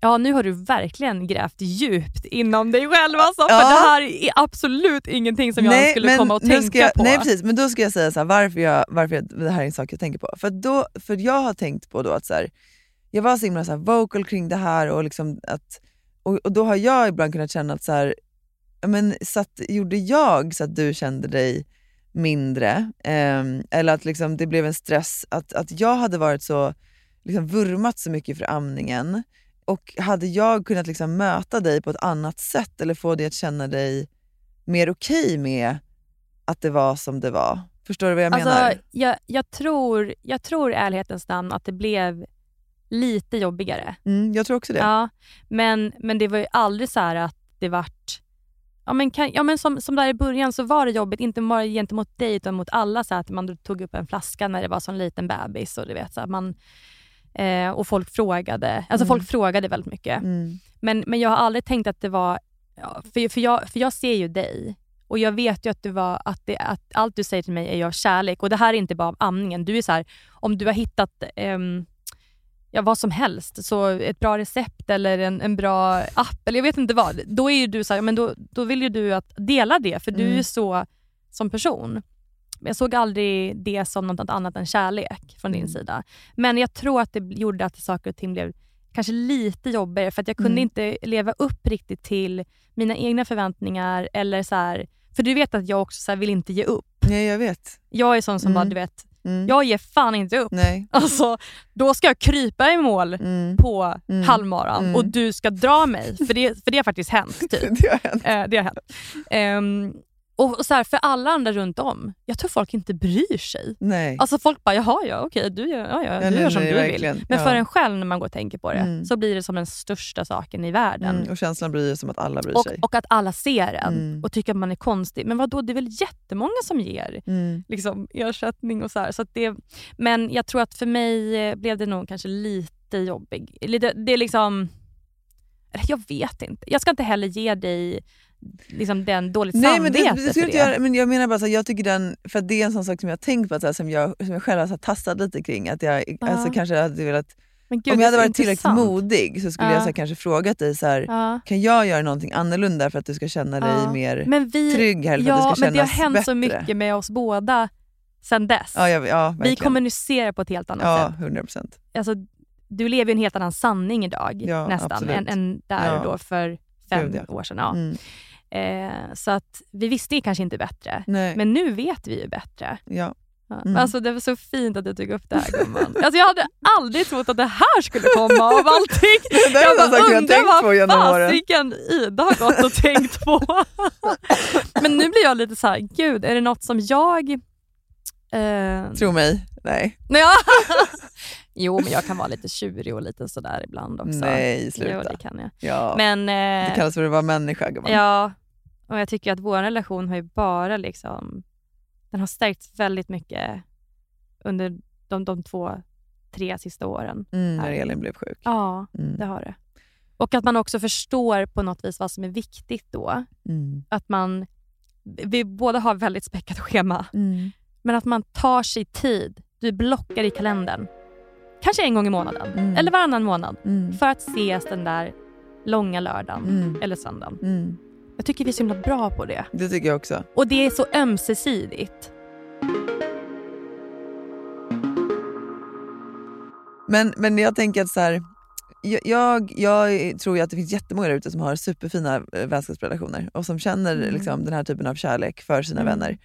ja, nu har du verkligen grävt djupt inom dig själv alltså, Ja. för det här är absolut ingenting som jag skulle komma och nu tänka jag, på. Nej precis, men då ska jag säga så här, varför, jag, varför jag, det här är en sak jag tänker på. För, att då, för jag har tänkt på då att så här, jag var så himla så här vocal kring det här och, liksom att, och, och då har jag ibland kunnat känna att så här, men, satt, gjorde jag så att du kände dig mindre? Ehm, eller att liksom, det blev en stress, att, att jag hade varit så liksom, vurmat så mycket för amningen och hade jag kunnat liksom, möta dig på ett annat sätt eller få dig att känna dig mer okej med att det var som det var. Förstår du vad jag Alltså, menar? jag, jag, tror, jag tror i ärlighetens namn att det blev lite jobbigare. Mm, jag tror också det. Ja, men, men det var ju aldrig så här att det vart... Ja, men kan, ja, men som, som där i början så var det jobbigt, inte bara gentemot dig utan mot alla. Så att man tog upp en flaska när det var som en liten bebis. Och, du vet, så man, eh, och folk frågade. Alltså Mm. folk frågade väldigt mycket. Mm. Men, men jag har aldrig tänkt att det var... För, för, jag, för jag ser ju dig och jag vet ju att, du var, att, det, att allt du säger till mig är ju av kärlek. Och det här är inte bara av amningen. Du är så här, om du har hittat ehm, ja, vad som helst, så ett bra recept eller en, en bra app, eller jag vet inte vad. Då är du så här, men då, då vill ju du att dela det, för du är Mm. så som person. Jag såg aldrig det som något annat än kärlek från din Mm. sida. Men jag tror att det gjorde att saker och ting blev kanske lite jobbigare för att jag kunde Mm. inte leva upp riktigt till mina egna förväntningar. Eller så här, för du vet att jag också så vill inte ge upp. Nej, jag vet. Jag är sån som Mm. bara, du vet, Mm. jag ger fan inte upp. Nej. Alltså, då ska jag krypa i mål Mm. på Mm. halvmaran Mm. och du ska dra mig. För det, för det har faktiskt hänt. Typ. Det har hänt. Eh, det har hänt. Ehm, och så här, för alla andra runt om, jag tror folk inte bryr sig. Nej. Alltså folk bara, jaha ja okej, du gör, ja, ja, du nej, gör som nej, du vill. verkligen. Men Ja. för en själv när man går och tänker på det Mm. så blir det som den största saken i världen. Mm. Och känslan blir som att alla bryr Och, sig. och att alla ser en Mm. och tycker att man är konstig. Men vad då det är väl jättemånga som ger Mm. liksom, ersättning och så här. Så det, men jag tror att för mig eh, blev det nog kanske lite jobbig. Lite, det är liksom... Jag vet inte. Jag ska inte heller ge dig liksom, den dåligt Nej men samvete det, det för skulle det. inte göra, men jag menar bara så här, jag tycker den, för det är en sån sak som jag har tänkt på, att så här, som, jag, som jag själv har så här tassat lite kring. Att jag Ja. alltså, kanske hade velat, Men gud, om det jag hade varit tillräckligt intressant. modig så skulle Ja. jag så här, kanske frågat dig så här, Ja. kan jag göra någonting annorlunda för att du ska känna dig mer Men vi, trygg här? För ja, att det ska men det har hänt bättre? så mycket med oss båda sen dess. Ja, jag, ja, vi kommunicerar på ett helt annat Ja, sätt. 100 procent. Alltså, du lever ju en helt annan sanning idag nästan än, än där Ja. då för fem Gud, år sedan. Ja. Mm. Eh, så att vi visste kanske inte bättre. Nej. Men nu vet vi ju bättre. Ja. Mm. Alltså, det var så fint att du tog upp det här gumman. Alltså, jag hade aldrig trott att det här skulle komma av allting. Det där jag en sak jag tänkt på genom åren. fasiken Ida har gått och tänkt på. Men nu blir jag lite så här, gud är det något som jag... Eh, Tro mig. Nej, ja. Jo men jag kan vara lite tjurig och lite sådär ibland också. Nej, sluta. Jo det kan jag. Ja. Men, det eh, kallas för att vara människa gumman. Ja, och jag tycker att vår relation har ju bara liksom, den har stärkts väldigt mycket under de, de två, tre sista åren. Mm, när. Elin blev sjuk. Ja, Mm. det har det. Och att man också förstår på något vis vad som är viktigt då. Mm. Att man, vi båda har väldigt späckat schema, Mm. men att man tar sig tid. Du blockar i kalendern. Kanske en gång i månaden, Mm. eller varannan månad. Mm. För att ses den där långa lördagen Mm. eller söndagen. Mm. Jag tycker vi är så himla bra på det. Det tycker jag också. Och det är så ömsesidigt. Men, men jag tänker att så här, jag, jag, tror ju att det finns jättemånga där ute som har superfina eh, vänskapsrelationer och som känner Mm. liksom, den här typen av kärlek för sina Mm. vänner.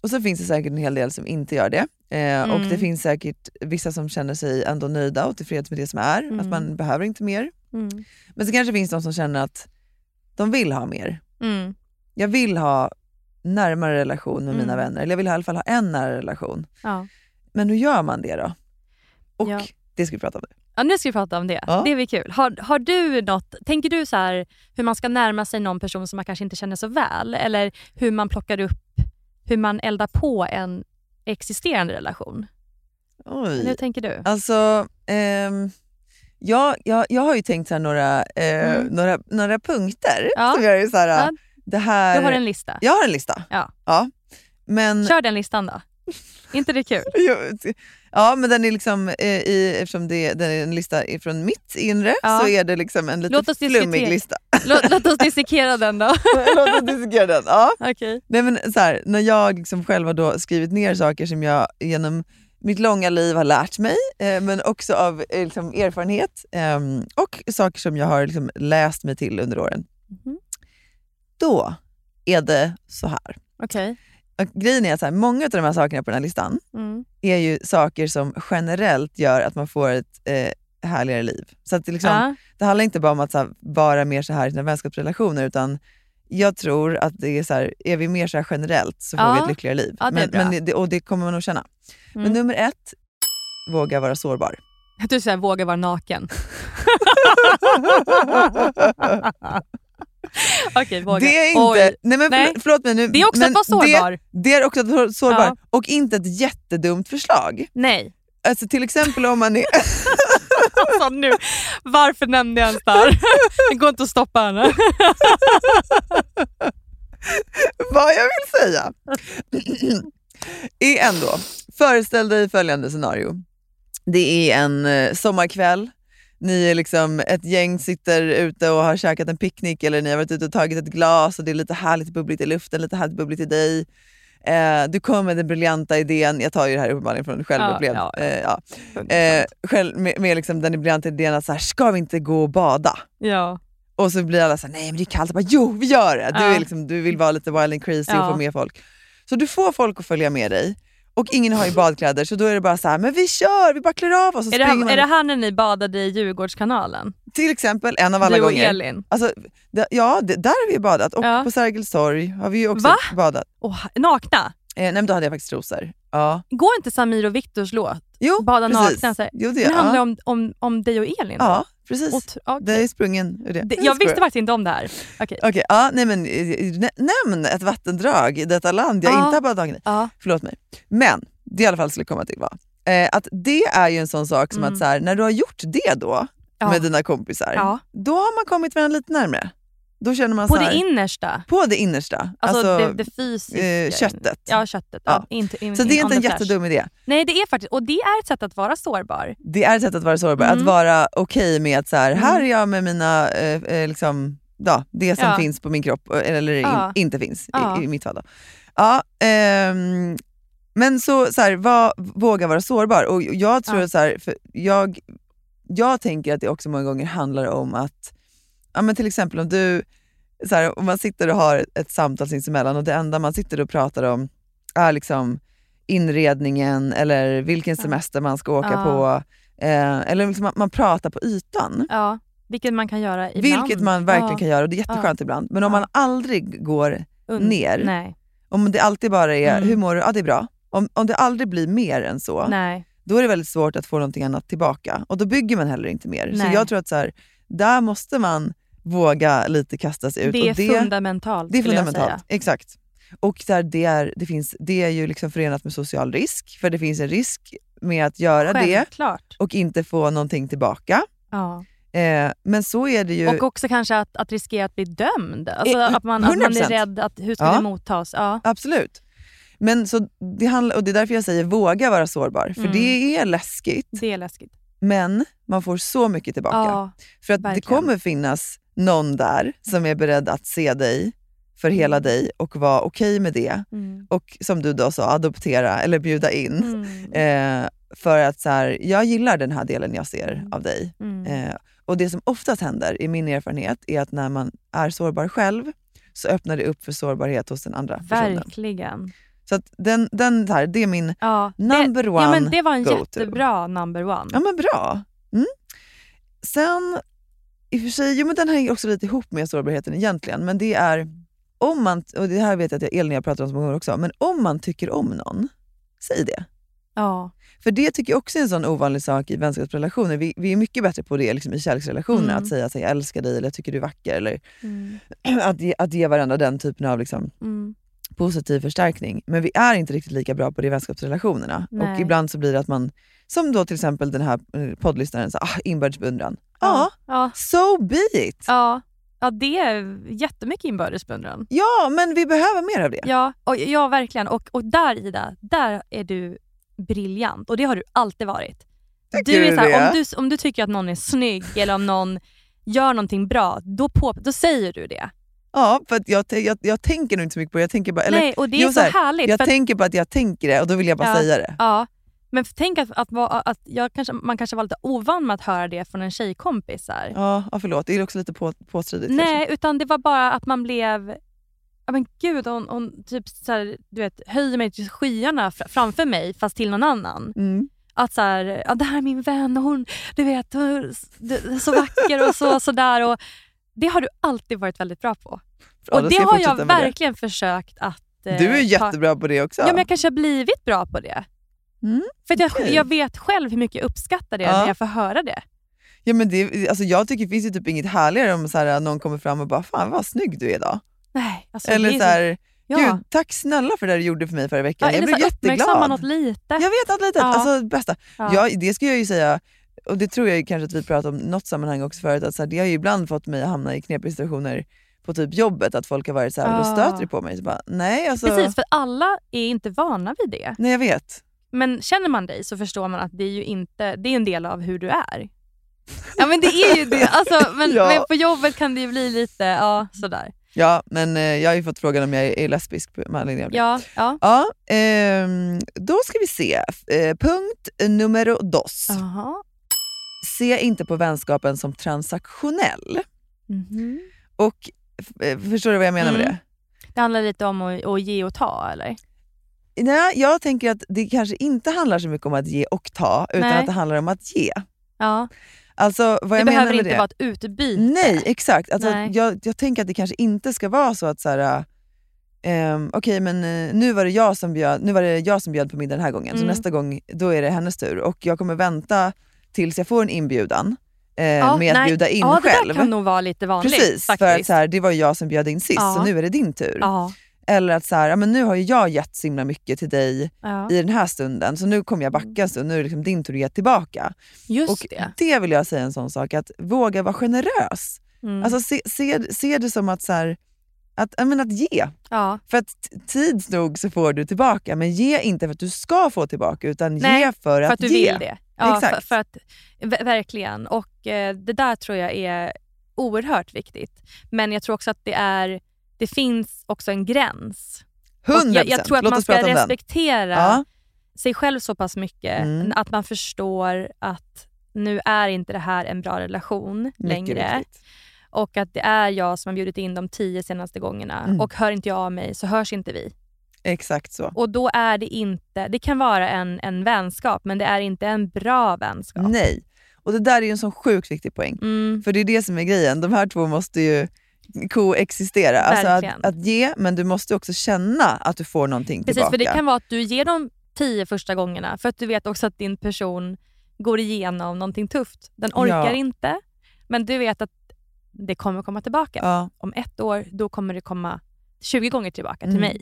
Och så finns det säkert en hel del som inte gör det. Eh, Och Mm. det finns säkert vissa som känner sig ändå nöjda och tillfreds med det som är, Mm. att man behöver inte mer. Mm. Men så kanske finns de som känner att de vill ha mer. Mm. Jag vill ha närmare relation med mina Mm. vänner, eller jag vill i alla fall ha en nära relation. Ja. Men hur gör man det då? Och Ja. det ska vi prata om nu. ja, nu ska vi prata om det. Ja. Det blir kul. Har, har du något, tänker du så här hur man ska närma sig någon person som man kanske inte känner så väl? Eller hur man plockar upp, hur man eldar på en existerande relation? Oj. Hur tänker du? Alltså, ehm, jag, jag, jag har ju tänkt så några, eh, Mm. några, några punkter Ja. som jag är så här, Ja. det här... Du har en lista. Jag har en lista. Ja. ja. Men, Kör den listan då. inte det kul? ja, men den är liksom, eh, i, eftersom det, den är en lista från mitt inre Ja. så är det liksom en lite Låt oss flummig lista. Låt, låt oss dissekera den då. Låt oss dissekera den. Ja. Okej. Nej, men så här, när jag liksom själv har då skrivit ner saker som jag genom mitt långa liv har lärt mig, eh, men också av eh, liksom, erfarenhet ehm, och saker som jag har liksom, läst mig till under åren. Mhm. Då är det så här. Okej. Och grejen är att så här, många av de här sakerna på den här listan Mm. är ju saker som generellt gör att man får ett eh, härligare liv. Så att det, liksom, Ja. det handlar inte bara om att här, vara mer så här i sina vänskapsrelationer utan jag tror att det är så här, är vi mer så här generellt så får Ja. vi ett lyckligare liv. Ja, men, men det, och det kommer man nog känna. Men Mm. nummer ett, våga vara sårbar. Att du säger våga vara naken. Okej, våga. Det är inte, Oj. nej men Nej. för, förlåt mig nu. Det är också att vara sårbar. Det, det är också att vara sårbar. Ja. Och inte ett jättedumt förslag. Nej. Alltså till exempel om man är... Alltså nu, varför nämnde jag ens det här? Det går inte att stoppa henne. vad jag vill säga är ändå, föreställ dig följande scenario. Det är en eh, sommarkväll, ni är liksom ett gäng sitter ute och har käkat en picknick eller ni har varit ute och tagit ett glas och det är lite härligt bubbligt i luften, lite härligt bubbligt i dig. Eh, du kommer med den briljanta idén, jag tar ju det här uppenbarligen från självupplevd, Ja, ja, eh, ja. Eh, själv, med, med liksom den briljanta idén att så här, ska vi inte gå och bada? Ja. Och så blir alla så här, nej men det är kallt. Jag bara, jo vi gör det. Du, är liksom, du vill vara lite wild and crazy och få med folk. Så du får folk att följa med dig. Och ingen har ju badkläder så då är det bara så här, men vi kör, vi bara klär av oss och Är det, här, är man. det här när ni badade i Djurgårdskanalen? Till exempel en av alla du och gånger. Elin? Alltså, det, ja, det, där har vi badat. Och Ja. på Sergels torg har vi ju också Va? badat. Åh, nakna? Eh, nej men då hade jag faktiskt trosor. Ja. Går inte Samir och Viktors låt? Jo, Bada precis. nakna? Så här. Jo, det, Den handlar ja. om, om, om dig och Elin? då? ja, precis. Och, okej. Det är sprungen ur det. Det- Jag jag visste faktiskt inte om det här. Okej. Okej, ja, nej men eh, nä- nämn ett vattendrag i detta land jag Ja. inte har badat naken i. Ja. Förlåt mig. Men det i alla fall skulle komma till var eh, att det är ju en sån sak som Mm. att så här, när du har gjort det då med dina kompisar, Ja. då har man kommit varandra lite närmare. Då känner man På här, det innersta? på det innersta. Alltså, det, det fysiska? eh, köttet. Ja, köttet. Ja. Ja. Inte, in, så det är in inte en jättedum idé. Nej, det är faktiskt, och det är ett sätt att vara sårbar. Det är ett sätt att vara sårbar, Mm. att vara okej med att så här, Mm. här är jag med mina, eh, eh, liksom, ja, det som Ja. finns på min kropp eh, eller in, inte finns i, i mitt fall. Då. Ja, ehm, men så, så här, var, våga vara sårbar. Och jag tror så här, för jag, jag tänker att det också många gånger handlar om att, ja, men till exempel om du, så här, om man sitter och har ett, samtal sinsemellan och det enda man sitter och pratar om är liksom inredningen eller vilken Ja. semester man ska åka Ja. på. Eh, eller liksom man, man pratar på ytan. Ja, vilket man kan göra ibland. Vilket man verkligen ja. kan göra och det är jätteskönt ibland. Men om Ja. man aldrig går, Und- ner. Nej. om det alltid bara är Mm. hur mår du? Ja det är bra. Om, om det aldrig blir mer än så, Nej. då är det väldigt svårt att få någonting annat tillbaka. Och då bygger man heller inte mer. Så Nej. jag tror att så här, där måste man våga lite kastas ut. Det är det, fundamentalt det är fundamentalt. Exakt. Och här, det, är, det, finns, det är ju liksom förenat med social risk, för det finns en risk med att göra det Självklart. och inte få någonting tillbaka. Ja. Eh, men så är det ju... Och också kanske att, att riskera att bli dömd. Alltså Eh, att, man, att man är 100%. rädd att hur ska Ja. det mottas? Ja. Absolut. Men så det, handlar, och det är därför jag säger våga vara sårbar. För Mm. det är läskigt, Det är läskigt. men man får så mycket tillbaka. Ja, för att det verkligen. kommer finnas någon där som är beredd att se dig för hela Mm. dig och vara okej med det. mm. Och som du då sa, adoptera eller bjuda in. Mm. Eh, för att så här, jag gillar den här delen jag ser Mm. av dig. Mm. Eh, och det som oftast händer i min erfarenhet är att när man är sårbar själv så öppnar det upp för sårbarhet hos den andra personen. Verkligen. Så att den, den här, det är min Ja, number det, one ja, men Det var en jättebra number one. Ja men bra. Mm. Sen, i och för sig, jo men den hänger också lite ihop med sårbarheten egentligen, men det är om man, och det här vet jag att Elin och jag pratar om så många gånger också, men om man tycker om någon, säg det. Ja. För det tycker jag också är en sån ovanlig sak i vänskapsrelationer. Vi, vi är mycket bättre på det liksom, i kärleksrelationer, Mm. att säga att jag älskar dig eller jag tycker du är vacker. Eller Mm. att, ge, att ge varandra den typen av liksom, Mm. positiv förstärkning. Men vi är inte riktigt lika bra på det i vänskapsrelationerna. Nej. Och ibland så blir det att man, som då till exempel den här eh, poddlyssnaren, så, ah, inbördes beundran. Ja, Ja. so be it! Ja. ja, det är jättemycket inbördes beundran. Ja, men vi behöver mer av det. Ja, och, ja verkligen. Och, och där Ida, där är du briljant. Och det har du alltid varit. Tycker du är så här, om, du, om du tycker att någon är snygg eller om någon gör någonting bra, då, på, då säger du det. Ja, för jag, jag, jag tänker nog inte så mycket på det. Jag, tänker bara, eller, Nej, och det är jo, så, så här, härligt. jag för att, tänker på att jag tänker det och då vill jag bara Ja. säga det. ja, men tänk att, att, att jag kanske, man kanske var lite ovan med att höra det från en tjejkompis. Så här. Ja, ja, förlåt. Det är också lite på, påstridigt Nej, kanske. utan det var bara att man blev... Ja men gud, hon, hon typ så här, du vet, höjer mig till skyarna fr- framför mig fast till någon annan. Mm. Att så här, ja, det här är min vän och hon du vet, hon är så vacker och så, sådär. Och det har du alltid varit väldigt bra på. Ja, och det har jag med det. verkligen försökt att eh, Du är ta- jättebra på det också. Ja, men jag kanske har blivit bra på det. Mm, För jag, okej. jag vet själv hur mycket jag uppskattar det Ja. när jag får höra det. Ja, men det, alltså jag tycker det finns ju typ inget härligare om så här, någon kommer fram och bara “Fan vad snygg du är idag”. Nej, alltså, Eller så här, ja. “Gud, tack snälla för det du gjorde för mig förra veckan”. ja, jag blev så uppmärksamma jätteglad. något lite. Jag vet något litet, Ja. alltså bästa. Ja. Ja, det ska jag ju säga, och det tror jag kanske att vi pratat om i något sammanhang också förut, att så här, det har ju ibland fått mig att hamna i knepiga situationer på typ jobbet, att folk har varit så här, då Ja. stöter det på mig. Så bara, nej, alltså, Precis, för alla är inte vana vid det. nej jag vet. Men känner man dig så förstår man att det är ju inte, det är en del av hur du är. Ja men det är ju det. Alltså, men, Ja. men på jobbet kan det ju bli lite ja, sådär. Ja, men eh, jag har ju fått frågan om jag är, lesbisk med anledning av det. Ja, ja. Ja, ehm, då ska vi se. Eh, punkt numero dos. Aha. Se inte på vänskapen som transaktionell. Mhm. Och eh, Förstår du vad jag menar med Mm. det? Det handlar lite om att, att ge och ta eller? Nej, jag tänker att det kanske inte handlar så mycket om att ge och ta, utan Nej. att det handlar om att ge. Ja. Alltså vad Det jag behöver inte det. vara ett utbyte. Nej, exakt. Alltså, Nej. Jag, jag tänker att det kanske inte ska vara så att så här, ehm, okej men eh, nu var, det jag som bjöd, nu var det jag som bjöd på middag den här gången, så Mm. nästa gång då är det hennes tur. Och jag kommer vänta tills jag får en inbjudan eh, Ja, med att nej. bjuda in ja, det själv. där kan nog vara lite vanligt Precis, faktiskt. för att så här, det var jag som bjöd in sist, Ja. så nu är det din tur. ja, Eller att så här, ja, men nu har jag gett så himla mycket till dig ja. i den här stunden, så nu kommer jag backa en stund, nu är det liksom din tur att ge tillbaka. Just och det. vill jag säga en sån sak, att våga vara generös. Mm. Alltså se, se, se det som att, så här, att, jag menar, att ge. ja. För att tids nog så får du tillbaka, men ge inte för att du ska få tillbaka, utan Nej, ge för, För att, att du ge. vill det. Ja, Exakt. För, för att, ver- verkligen. Och eh, Det där tror jag är oerhört viktigt. Men jag tror också att det, är, det finns också en gräns. Och 100%. jag, jag tror att man ska respektera Ja, sig själv så pass mycket Mm. att man förstår att nu är inte det här en bra relation mycket längre. viktigt. Och att det är jag som har bjudit in de tio senaste gångerna. Mm. Och hör inte jag av mig så hörs inte vi. Exakt så. Och då är det inte, det kan vara en, en vänskap men det är inte en bra vänskap. Nej. Och det där är ju en sån sjukt viktig poäng. Mm. För det är det som är grejen, de här två måste ju koexistera. Alltså att, att ge, men du måste också känna att du får någonting Precis, tillbaka. för det kan vara att du ger de tio första gångerna för att du vet också att din person går igenom någonting tufft. Den orkar Ja. inte, men du vet att det kommer komma tillbaka. Ja, Om ett år då kommer det komma 20 gånger tillbaka till Mm. mig.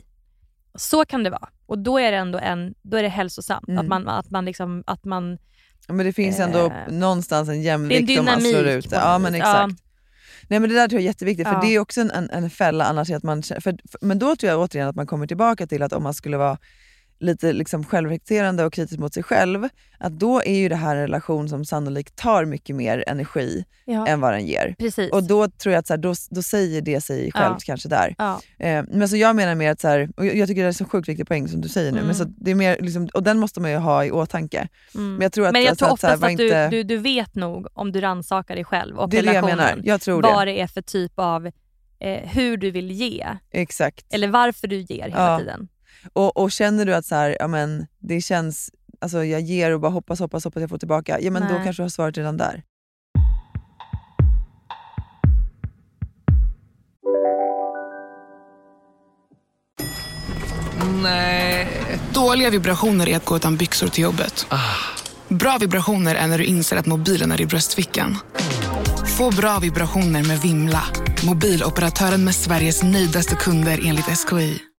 Så kan det vara. Och då är det ändå en, då är det hälsosamt. Mm. Att man, att man, liksom, att man men det finns ändå Eh, någonstans en jämvikt om man slår ut det. Ja men exakt. Ja. Nej men det där tror jag är jätteviktigt, för Ja. det är också en, en, en fälla annars. Att man, för, för, men då tror jag återigen att man kommer tillbaka till att om man skulle vara lite liksom självreflekterande och kritisk mot sig själv, att då är ju det här en relation som sannolikt tar mycket mer energi Ja, än vad den ger. precis. Och då tror jag att så här, då, då säger det sig Ja. självt kanske där. ja. Eh, men så jag menar mer att, så här, och jag, jag tycker det är så sjukt viktig poäng som du säger nu, Mm. men så att det är mer, liksom, och den måste man ju ha i åtåtanke. Mm. Men jag tror att, Men jag alltså, tror att, så här, oftast att du, inte, du, du vet nog om du rannsakar dig själv och det är det jag relationen. menar, jag tror vad det. det är för typ av eh, hur du vill ge. Exakt. Eller varför du ger hela Ja. tiden. Och, och känner du att så här, ja, men, det känns, alltså, jag ger och bara hoppas, hoppas, hoppas jag får tillbaka, ja men då Nej. kanske du har svaret redan där. Dåliga vibrationer är att gå utan byxor till jobbet. Bra vibrationer är när du inser att mobilen är i bröstfickan. Få bra vibrationer med Vimla. Mobiloperatören med Sveriges nöjdaste kunder enligt SKI.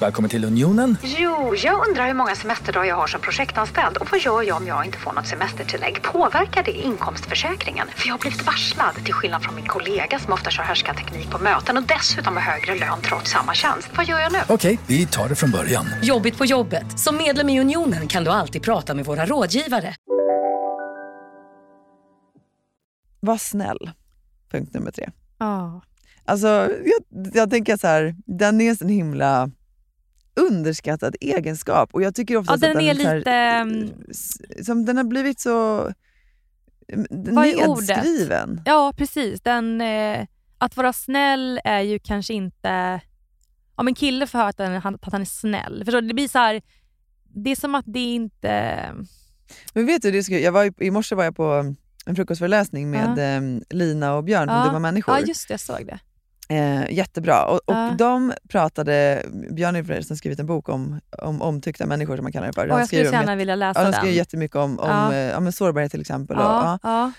Välkommen till Unionen. Jo, jag undrar hur många semesterdagar jag har som projektanställd och vad gör jag om jag inte får något semestertillägg? Påverkar det inkomstförsäkringen? För jag har blivit varslad, till skillnad från min kollega som ofta kör teknik på möten och dessutom har högre lön trots samma tjänst. Vad gör jag nu? Okej, vi tar det från början. Jobbigt på jobbet. Som medlem i Unionen kan du alltid prata med våra rådgivare. Var snäll. Punkt nummer tre. Ja. Alltså, jag, jag tänker så här, den är en himla underskattad egenskap. Och jag tycker Ja, oftast den att är den, så här, lite... mm, s- som den har blivit så mm, Vad är ordet? nedskriven. Ja, precis. Den, eh, att vara snäll är ju kanske inte... Om en kille får höra att, den, att han är snäll. Förstår du? Det blir så här... Det är som att det inte... Men vet du, det ska, jag var, i- morse var jag på en frukostföreläsning med Ja. eh, Lina och Björn från ja. Dumma människor. Ja, just det. Jag såg det. Eh, jättebra. Och, och Ja. de pratade, Björn har förresten skrivit en bok om, om omtyckta människor som man kallar det för. Och jag skulle om gärna vilja läsa ja, de den. skriver jättemycket om, om, Ja. eh, men sårbarhet till exempel. Och, ja. ja.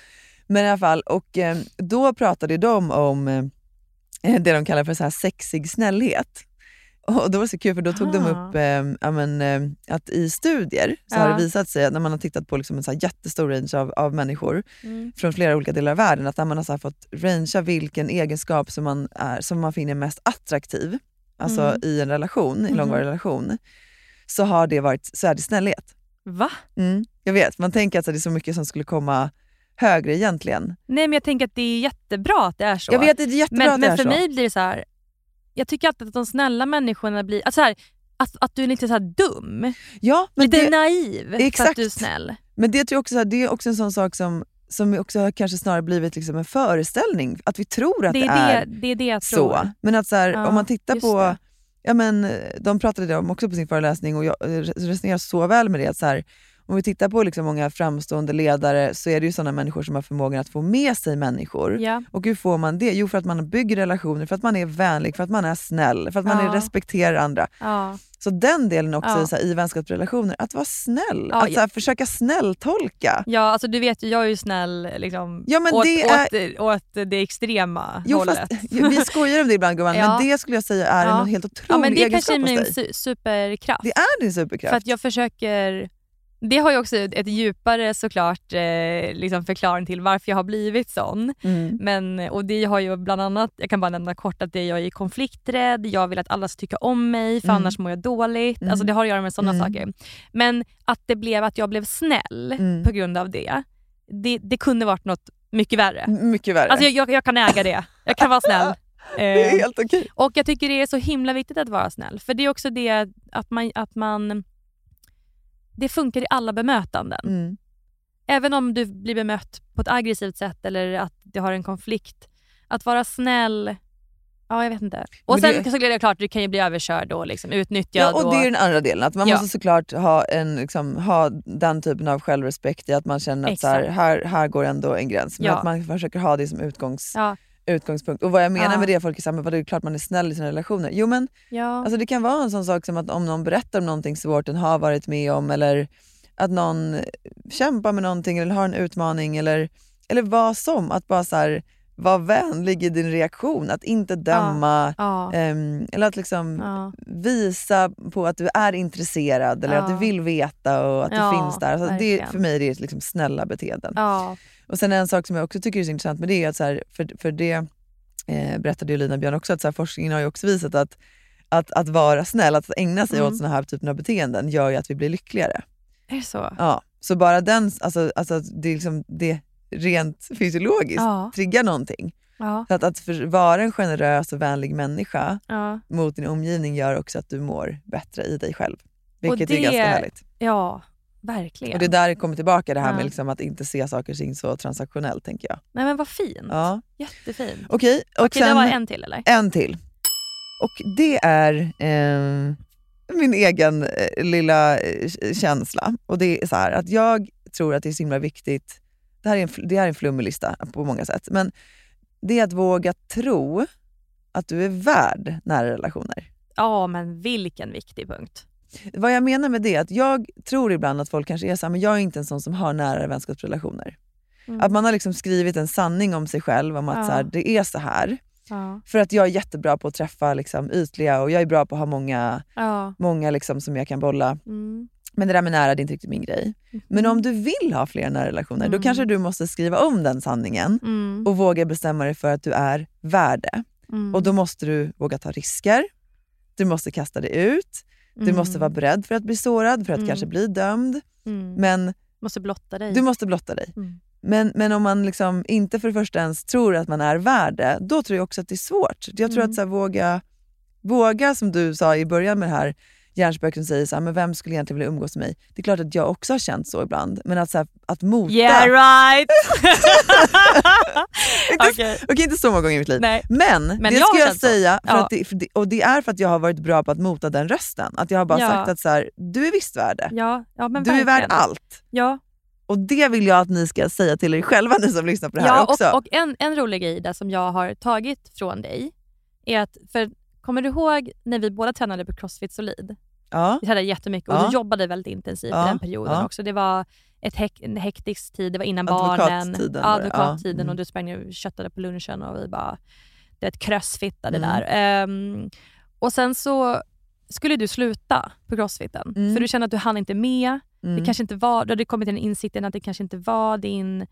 Men i alla fall, och eh, då pratade de om eh, det de kallar för så här sexig snällhet. Och då var det så kul för då tog de Ah. upp eh, ja, men, eh, att i studier så har Ja. det visat sig att när man har tittat på liksom en så jättestor range av, av människor Mm. från flera olika delar av världen, att när man har så fått rangea vilken egenskap som man, är, som man finner mest attraktiv alltså Mm. i en relation, i en långvarig relation, så har det varit så är det snällhet. Va? Mm, jag vet, man tänker att det är så mycket som skulle komma högre egentligen. Nej men jag tänker att det är jättebra att det är så. Jag vet, det är jättebra men, att det men är för så. mig blir det så här. Jag tycker alltid att de snälla människorna blir, alltså så här, att, att du är lite så här dum. Ja, men lite det- naiv för att Exakt. du är snäll. Men det, tror jag också, det är också en sån sak som, som också har kanske snarare blivit liksom en föreställning, att vi tror att Det det, är är det, det är det jag så. Men att så här, Ja, om man tittar på, det. ja men, de pratade om också på sin föreläsning och jag eh, resonerar så väl med det. Att så här, om vi tittar på liksom många framstående ledare så är det ju sådana människor som har förmågan att få med sig människor. Ja. Och hur får man det? Jo, för att man bygger relationer, för att man är vänlig, för att man är snäll, för att man Ja. är respekterar andra. Ja. Så den delen också Ja. i, i vänskapsrelationer, att vara snäll, Ja, att här, försöka snälltolka. Ja, alltså du vet ju, jag är ju snäll liksom, Ja, men åt, det åt, åt det extrema Jo, hållet. fast, vi skojar om det ibland gumman, Ja. men det skulle jag säga är Ja. en helt otrolig ja, men Det egenskap kanske är hos min dig. su- superkraft. Det är din superkraft. För att jag försöker... Det har ju också ett djupare såklart eh, liksom förklaring till varför jag har blivit sån. Mm. Men, och det har ju bland annat, jag kan bara nämna kort att det är jag är konflikträdd, jag vill att alla ska tycka om mig för Mm. annars mår jag dåligt. Mm. Alltså det har att göra med sådana Mm. saker. Men att det blev att jag blev snäll Mm. på grund av det, det, det kunde varit något mycket värre. Mycket värre. Alltså jag, jag, jag kan äga det. Jag kan vara snäll. det är Eh, helt okej. och jag tycker det är så himla viktigt att vara snäll. För det är också det att man... Att man det funkar i alla bemötanden. Mm. Även om du blir bemött på ett aggressivt sätt eller att du har en konflikt. Att vara snäll, ja jag vet inte. Och Men sen det- så är det klart, du kan ju bli överkörd och liksom utnyttjad. Ja, och det är den andra delen. Att man Ja. måste såklart ha, en, liksom, ha den typen av självrespekt i att man känner att så här, här, här går ändå en gräns. Men Ja. att man försöker ha det som utgångs, Ja. Utgångspunkt. Och vad jag menar Ja. med det, folk är såhär, men vadå, det är klart man är snäll i sina relationer. Jo men Ja. alltså, det kan vara en sån sak som att om någon berättar om någonting svårt den har varit med om eller att någon kämpar med någonting eller har en utmaning eller, eller vad som. Att bara så här, vara vänlig i din reaktion, att inte döma. Ja. ehm, eller att liksom Ja. visa på att du är intresserad eller att Ja. du vill veta och att Ja, du finns där. Alltså det, för mig är det liksom snälla beteenden. Ja. Och sen en sak som jag också tycker är så intressant med det är att så här, för, för det eh, berättade ju Lina Björn också, att så här, forskningen har ju också visat att, att, att vara snäll, att ägna sig Mm. åt såna här typen av beteenden gör ju att vi blir lyckligare. Är det så? Ja, så bara den, alltså, alltså det, är liksom, det rent fysiologiskt Ja. triggar någonting. Ja. Så att, att vara en generös och vänlig människa Ja. mot din omgivning gör också att du mår bättre i dig själv. Vilket är ganska härligt. Ja, verkligen. Och det är där det kommer tillbaka det här Ja. med liksom att inte se saker och ting så transaktionellt tänker jag. Nej men vad fint. Ja. Jättefint. Okej, och Okej, sen... det var en till eller? En till. Och det är eh, min egen eh, lilla eh, känsla. Och det är så här att jag tror att det är så himla viktigt, det här är en, det här är en flummig lista på många sätt, men det är att våga tro att du är värd nära relationer. Ja men vilken viktig punkt. Vad jag menar med det är att jag tror ibland att folk kanske är så här, men jag är inte en sån som har nära vänskapsrelationer. Mm. Att man har liksom skrivit en sanning om sig själv, om att Ja. så här, det är så här. Ja. För att jag är jättebra på att träffa liksom, ytliga och jag är bra på att ha många, Ja. många liksom, som jag kan bolla. Mm. Men det där med nära det är inte riktigt min grej. Men om du vill ha fler nära relationer, då Mm. kanske du måste skriva om den sanningen Mm. och våga bestämma dig för att du är värd det. Mm. Och då måste du våga ta risker, du måste kasta dig ut, du Mm. måste vara beredd för att bli sårad, för att Mm. kanske bli dömd. Mm. Men Måste blotta dig. du måste blotta dig. Men, men om man liksom inte för det första ens tror att man är värd det, då tror jag också att det är svårt. Jag tror att så här, våga, våga, som du sa i början med det här hjärnspöket som säger så här, men vem skulle egentligen vilja umgås med mig? Det är klart att jag också har känt så ibland, men att, så här, att mota... Yeah right! Okej, inte så många gånger i mitt liv. Nej. Men, Men det jag ska jag säga, för Ja. att det, för det, och det är för att jag har varit bra på att mota den rösten. Att jag har bara Ja. sagt att så här, du är visst värd det. Ja, ja, men du är värd verkligen. allt. Ja, Och det vill jag att ni ska säga till er själva, ni som lyssnar på det här ja också. och, och en, en rolig grej där som jag har tagit från dig är att, för kommer du ihåg när vi båda tränade på Crossfit Solid? ja. Vi tränade jättemycket och Ja. du jobbade väldigt intensivt Ja, i den perioden ja. också. Det var ett hek en hektisk tid, det var innan barnen. Advokattiden Ja, mm. och du sprang och köttade på lunchen och vi bara det är ett crossfittade Mm. där. Ehm, och sen så skulle du sluta på crossfiten Mm. för du kände att du hann inte med. Mm. Det kanske inte var, du hade kommit till den insikten att det kanske inte var din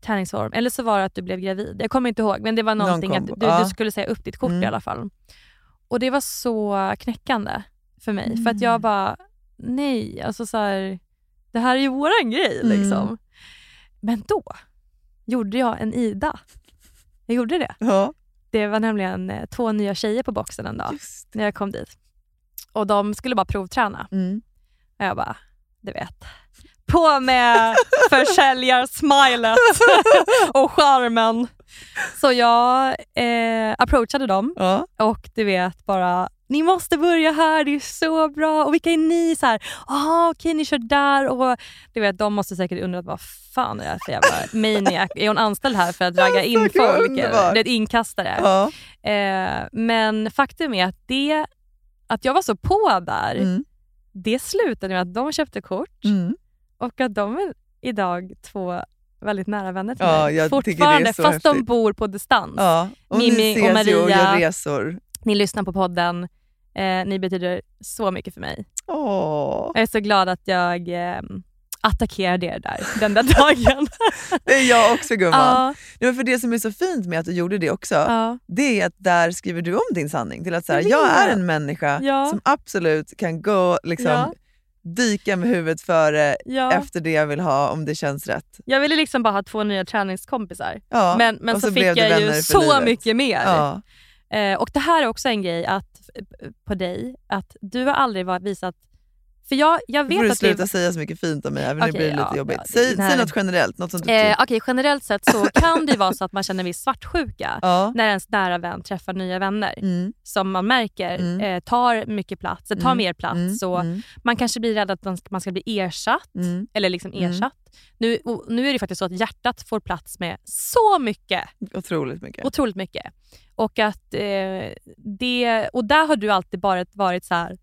träningsform. Eller så var det att du blev gravid. Jag kommer inte ihåg men det var Någon någonting att du, ja. du skulle säga upp ditt kort Mm. i alla fall. Och det var så knäckande för mig. För att Mm. jag bara, nej, alltså så här, det här är ju våran grej Mm. liksom. Men då gjorde jag en Ida. Jag gjorde det. Ja. Det var nämligen eh, två nya tjejer på boxen en dag när jag kom dit. Och de skulle bara provträna. Mm. Och jag bara, du vet. På med försäljarsmilet och charmen. Så jag eh, approachade dem Ja. och du vet bara, ni måste börja här, det är så bra. Och vilka är ni? Så här, Aha, okej ni kör där. Och du vet, de måste säkert undra vad fan är det för jävla maniac? Är hon anställd här för att ragga in folk? Det är ett inkastare. Ja. Eh, men faktum är att det, att jag var så på där, Mm. det slutade med att de köpte kort Mm. och att de är idag två väldigt nära vänner till Ja, mig. Fortfarande, fast de häftigt. bor på distans. Ja. Och Mimi ni och och Maria. gör resor. Ni lyssnar på podden. Eh, ni betyder så mycket för mig. Åh. Jag är så glad att jag eh, attackerade er där den där dagen. Det är jag också gumman. Ja. För det som är så fint med att du gjorde det också, Ja. det är att där skriver du om din sanning till att så här, Jag är en människa Ja. som absolut kan gå liksom. Dyka med huvudet före Ja. efter det jag vill ha om det känns rätt. Jag ville liksom bara ha två nya träningskompisar. Ja, Men, men så, så fick jag ju så livet. mycket mer. Ja. Eh, och det här är också en grej att, på dig, att du har aldrig varit visat... För jag, jag Nu vet får du att det sluta säga så mycket fint om mig, även Okej, det blir lite ja, jobbigt. ja, det- säg, här- säg något generellt, något som du Eh. Okej, generellt sett så kan det vara så att man känner viss svartsjuka Ja. när ens nära vän träffar nya vänner Mm. som man märker Mm. eh, tar mycket plats, tar Mm. mer plats. Mm. Så Mm. Man kanske blir rädd att de- man ska bli ersatt. Mm. Eller liksom ersatt. Nu, nu är det faktiskt så att hjärtat får plats med så mycket. Otroligt mycket. Otroligt mycket. Och, att, eh, det, och där har du alltid bara varit så här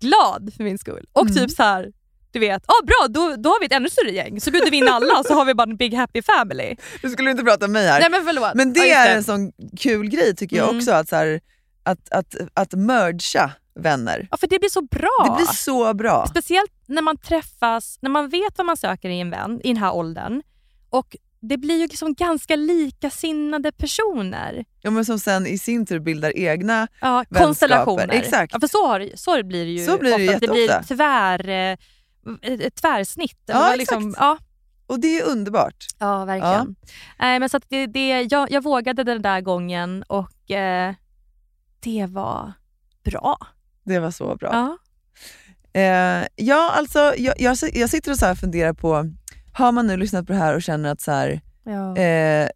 glad för min skull. Och Mm. typ så här, du vet, ah, bra då, då har vi ett ännu större gäng. Så bjuder vi in alla så har vi bara en big happy family. Du skulle inte prata om mig här. Nej men förlåt. Men det Ja, är en sån kul grej tycker jag Mm. också, att, så här, att, att, att mergea vänner. Ja för det blir så bra. Det blir så bra. Speciellt när man träffas, när man vet vad man söker i en vän i den här åldern. Och det blir ju liksom ganska likasinnade personer. Ja, men som sen i sin tur bildar egna Ja, konstellationer. Exakt. Ja, för så, har, så blir det ju Så blir det ofta. Det blir tvär, eh, ett tvärsnitt. Ja, vad exakt. liksom, ja. Och det är underbart. Ja, verkligen. Nej, men så det, det, jag, jag vågade den där gången och eh, det var bra. Det var så bra. Ja. Eh, ja, alltså, jag, jag, jag sitter och så här funderar på, har man nu lyssnat på det här och känner att så här, Ja. eh,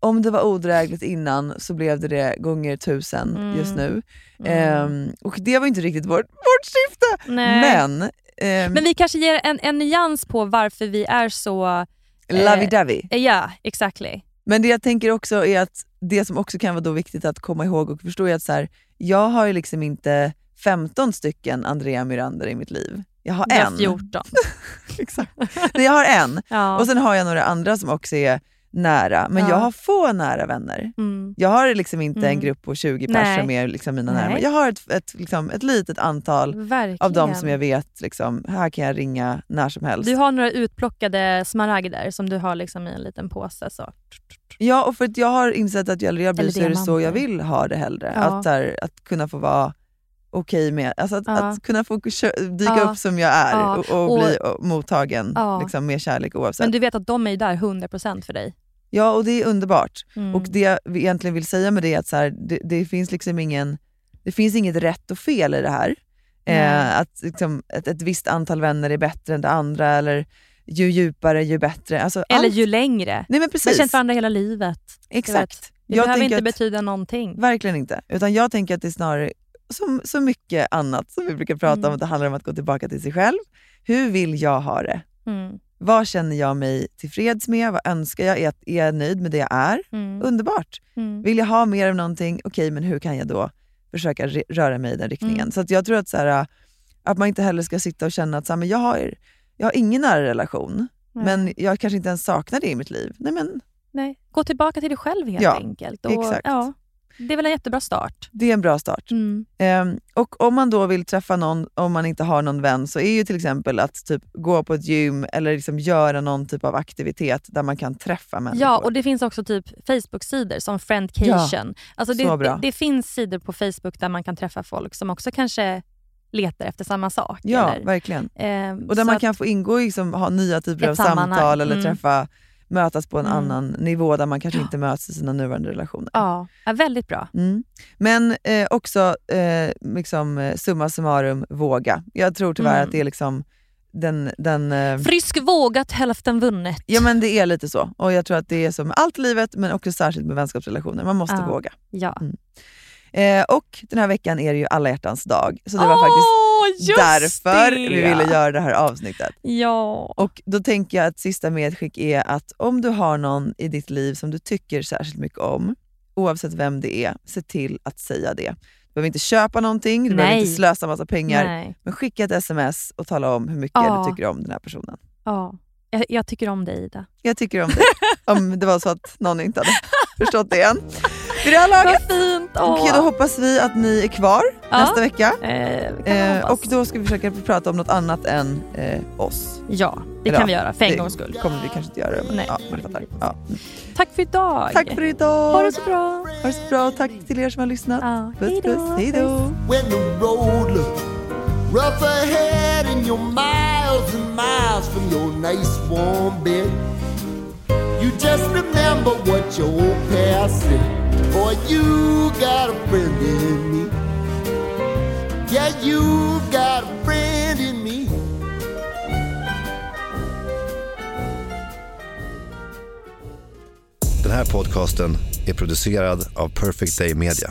om det var odrägligt innan så blev det det gånger tusen Mm. just nu. Mm. Ehm, och det var inte riktigt vårt, vårt syfte. Nej. Men, ehm, Men vi kanske ger en, en nyans på varför vi är så... lovey-dovey. Eh, ja, exactly. Men det jag tänker också är att det som också kan vara då viktigt att komma ihåg och förstå är att så här, jag har ju liksom inte 15 stycken Andrea Mirander i mitt liv. Jag har Du har en. 14. Exakt. Nej, jag har en. Ja. Och sen har jag några andra som också är nära. Men Ja. jag har få nära vänner. Mm. Jag har liksom inte en Mm. grupp på 20 Nej. personer som är liksom mina Nej. närmare. Jag har ett, ett, liksom, ett litet antal Verkligen. av dem som jag vet, liksom, här kan jag ringa när som helst. Du har några utplockade smaragder som du har liksom i en liten påse. Så. Ja, och för att jag har insett att äldre jag blir så så jag vill ha det hellre. Ja. Att, här, att kunna få vara okej med. Alltså att, Ja. att kunna få dyka Ja. upp som jag är Ja. och, och, Och- bli mottagen Ja. liksom, med kärlek oavsett. Men du vet att de är där 100% för dig. Ja, och det är underbart. Mm. Och det vi egentligen vill säga med det är att så här, det, det finns liksom ingen, det finns inget rätt och fel i det här. Eh, att liksom, ett, ett visst antal vänner är bättre än det andra, eller ju djupare ju bättre. Alltså, Eller allt- ju längre. Nej, men precis. känt varandra hela livet. Exakt. Det Jag behöver inte att- betyda någonting. Verkligen inte. Utan jag tänker att det snarare som så mycket annat som vi brukar prata om, Mm. att det handlar om att gå tillbaka till sig själv. Hur vill jag ha det? Mm. Vad känner jag mig tillfreds med? Vad önskar jag? Är är jag nöjd med det jag är? Mm. Underbart. Mm. Vill jag ha mer av någonting? Okej, men hur kan jag då försöka röra mig i den riktningen? Mm. Så jag tror att, så här, att man inte heller ska sitta och känna att så här, men jag, har, jag har ingen nära relation, men jag kanske inte ens saknar det i mitt liv. Nej, men Nej. Gå tillbaka till dig själv helt Ja, enkelt. Och, exakt. Ja, det är väl en jättebra start. det är en bra start. Mm. Ehm, och om man då vill träffa någon, om man inte har någon vän, så är ju till exempel att typ gå på ett gym eller liksom göra någon typ av aktivitet där man kan träffa människor. Ja, och det finns också typ Facebook-sidor som Friendcation. alltså så det, bra. det, det finns sidor på Facebook där man kan träffa folk som också kanske letar efter samma sak. Ja, eller, verkligen. ehm, Och där man kan få ingå i, liksom, ha nya typer av sammanhang. samtal eller Mm. träffa, mötas på en Mm. annan nivå där man kanske inte möts i sina nuvarande relationer. Ja, ja, väldigt bra. Mm. Men eh, också eh, liksom, eh, summa summarum, våga. Jag tror tyvärr Mm. att det är liksom den... den eh, Frisk vågat, hälften vunnet. ja men det är lite så. Och jag tror att det är som med allt i livet men också särskilt med vänskapsrelationer. Man måste Ja. våga. Ja. Eh, och den här veckan är det ju alla hjärtans dag. Så det var Åh, faktiskt därför det! vi ville göra det här avsnittet. Ja. Och då tänker jag att sista medskick är att om du har någon i ditt liv som du tycker särskilt mycket om, oavsett vem det är, se till att säga det. Du behöver inte köpa någonting, du behöver Nej. inte slösa massa pengar, Nej. men skicka ett sms och tala om hur mycket Ja. du tycker om den här personen. Ja. Jag, jag tycker om dig Ida. Jag tycker om dig. om det var så att någon inte hade förstått det än. Vid det här laget. Vad fint! Åh. Och då hoppas vi att ni är kvar Ja. nästa vecka. Eh, man Eh, och då ska vi försöka prata om något annat än eh, oss. Ja, det Eller kan vi göra för en det gångs skull. kommer vi kanske inte göra. Men, Nej. ja, men fattar. Ja. Tack för idag. Tack för idag. Ha det så bra. Ha det så bra. och Tack till er som har lyssnat. Ja, Puss puss. Hej då. When the road looks rough ahead and you're miles and miles from your nice warm bed, you just remember what your old past said. Boy, you got a friend in me. Yeah, you got a friend in me. Den här podcasten är producerad av Perfect Day Media.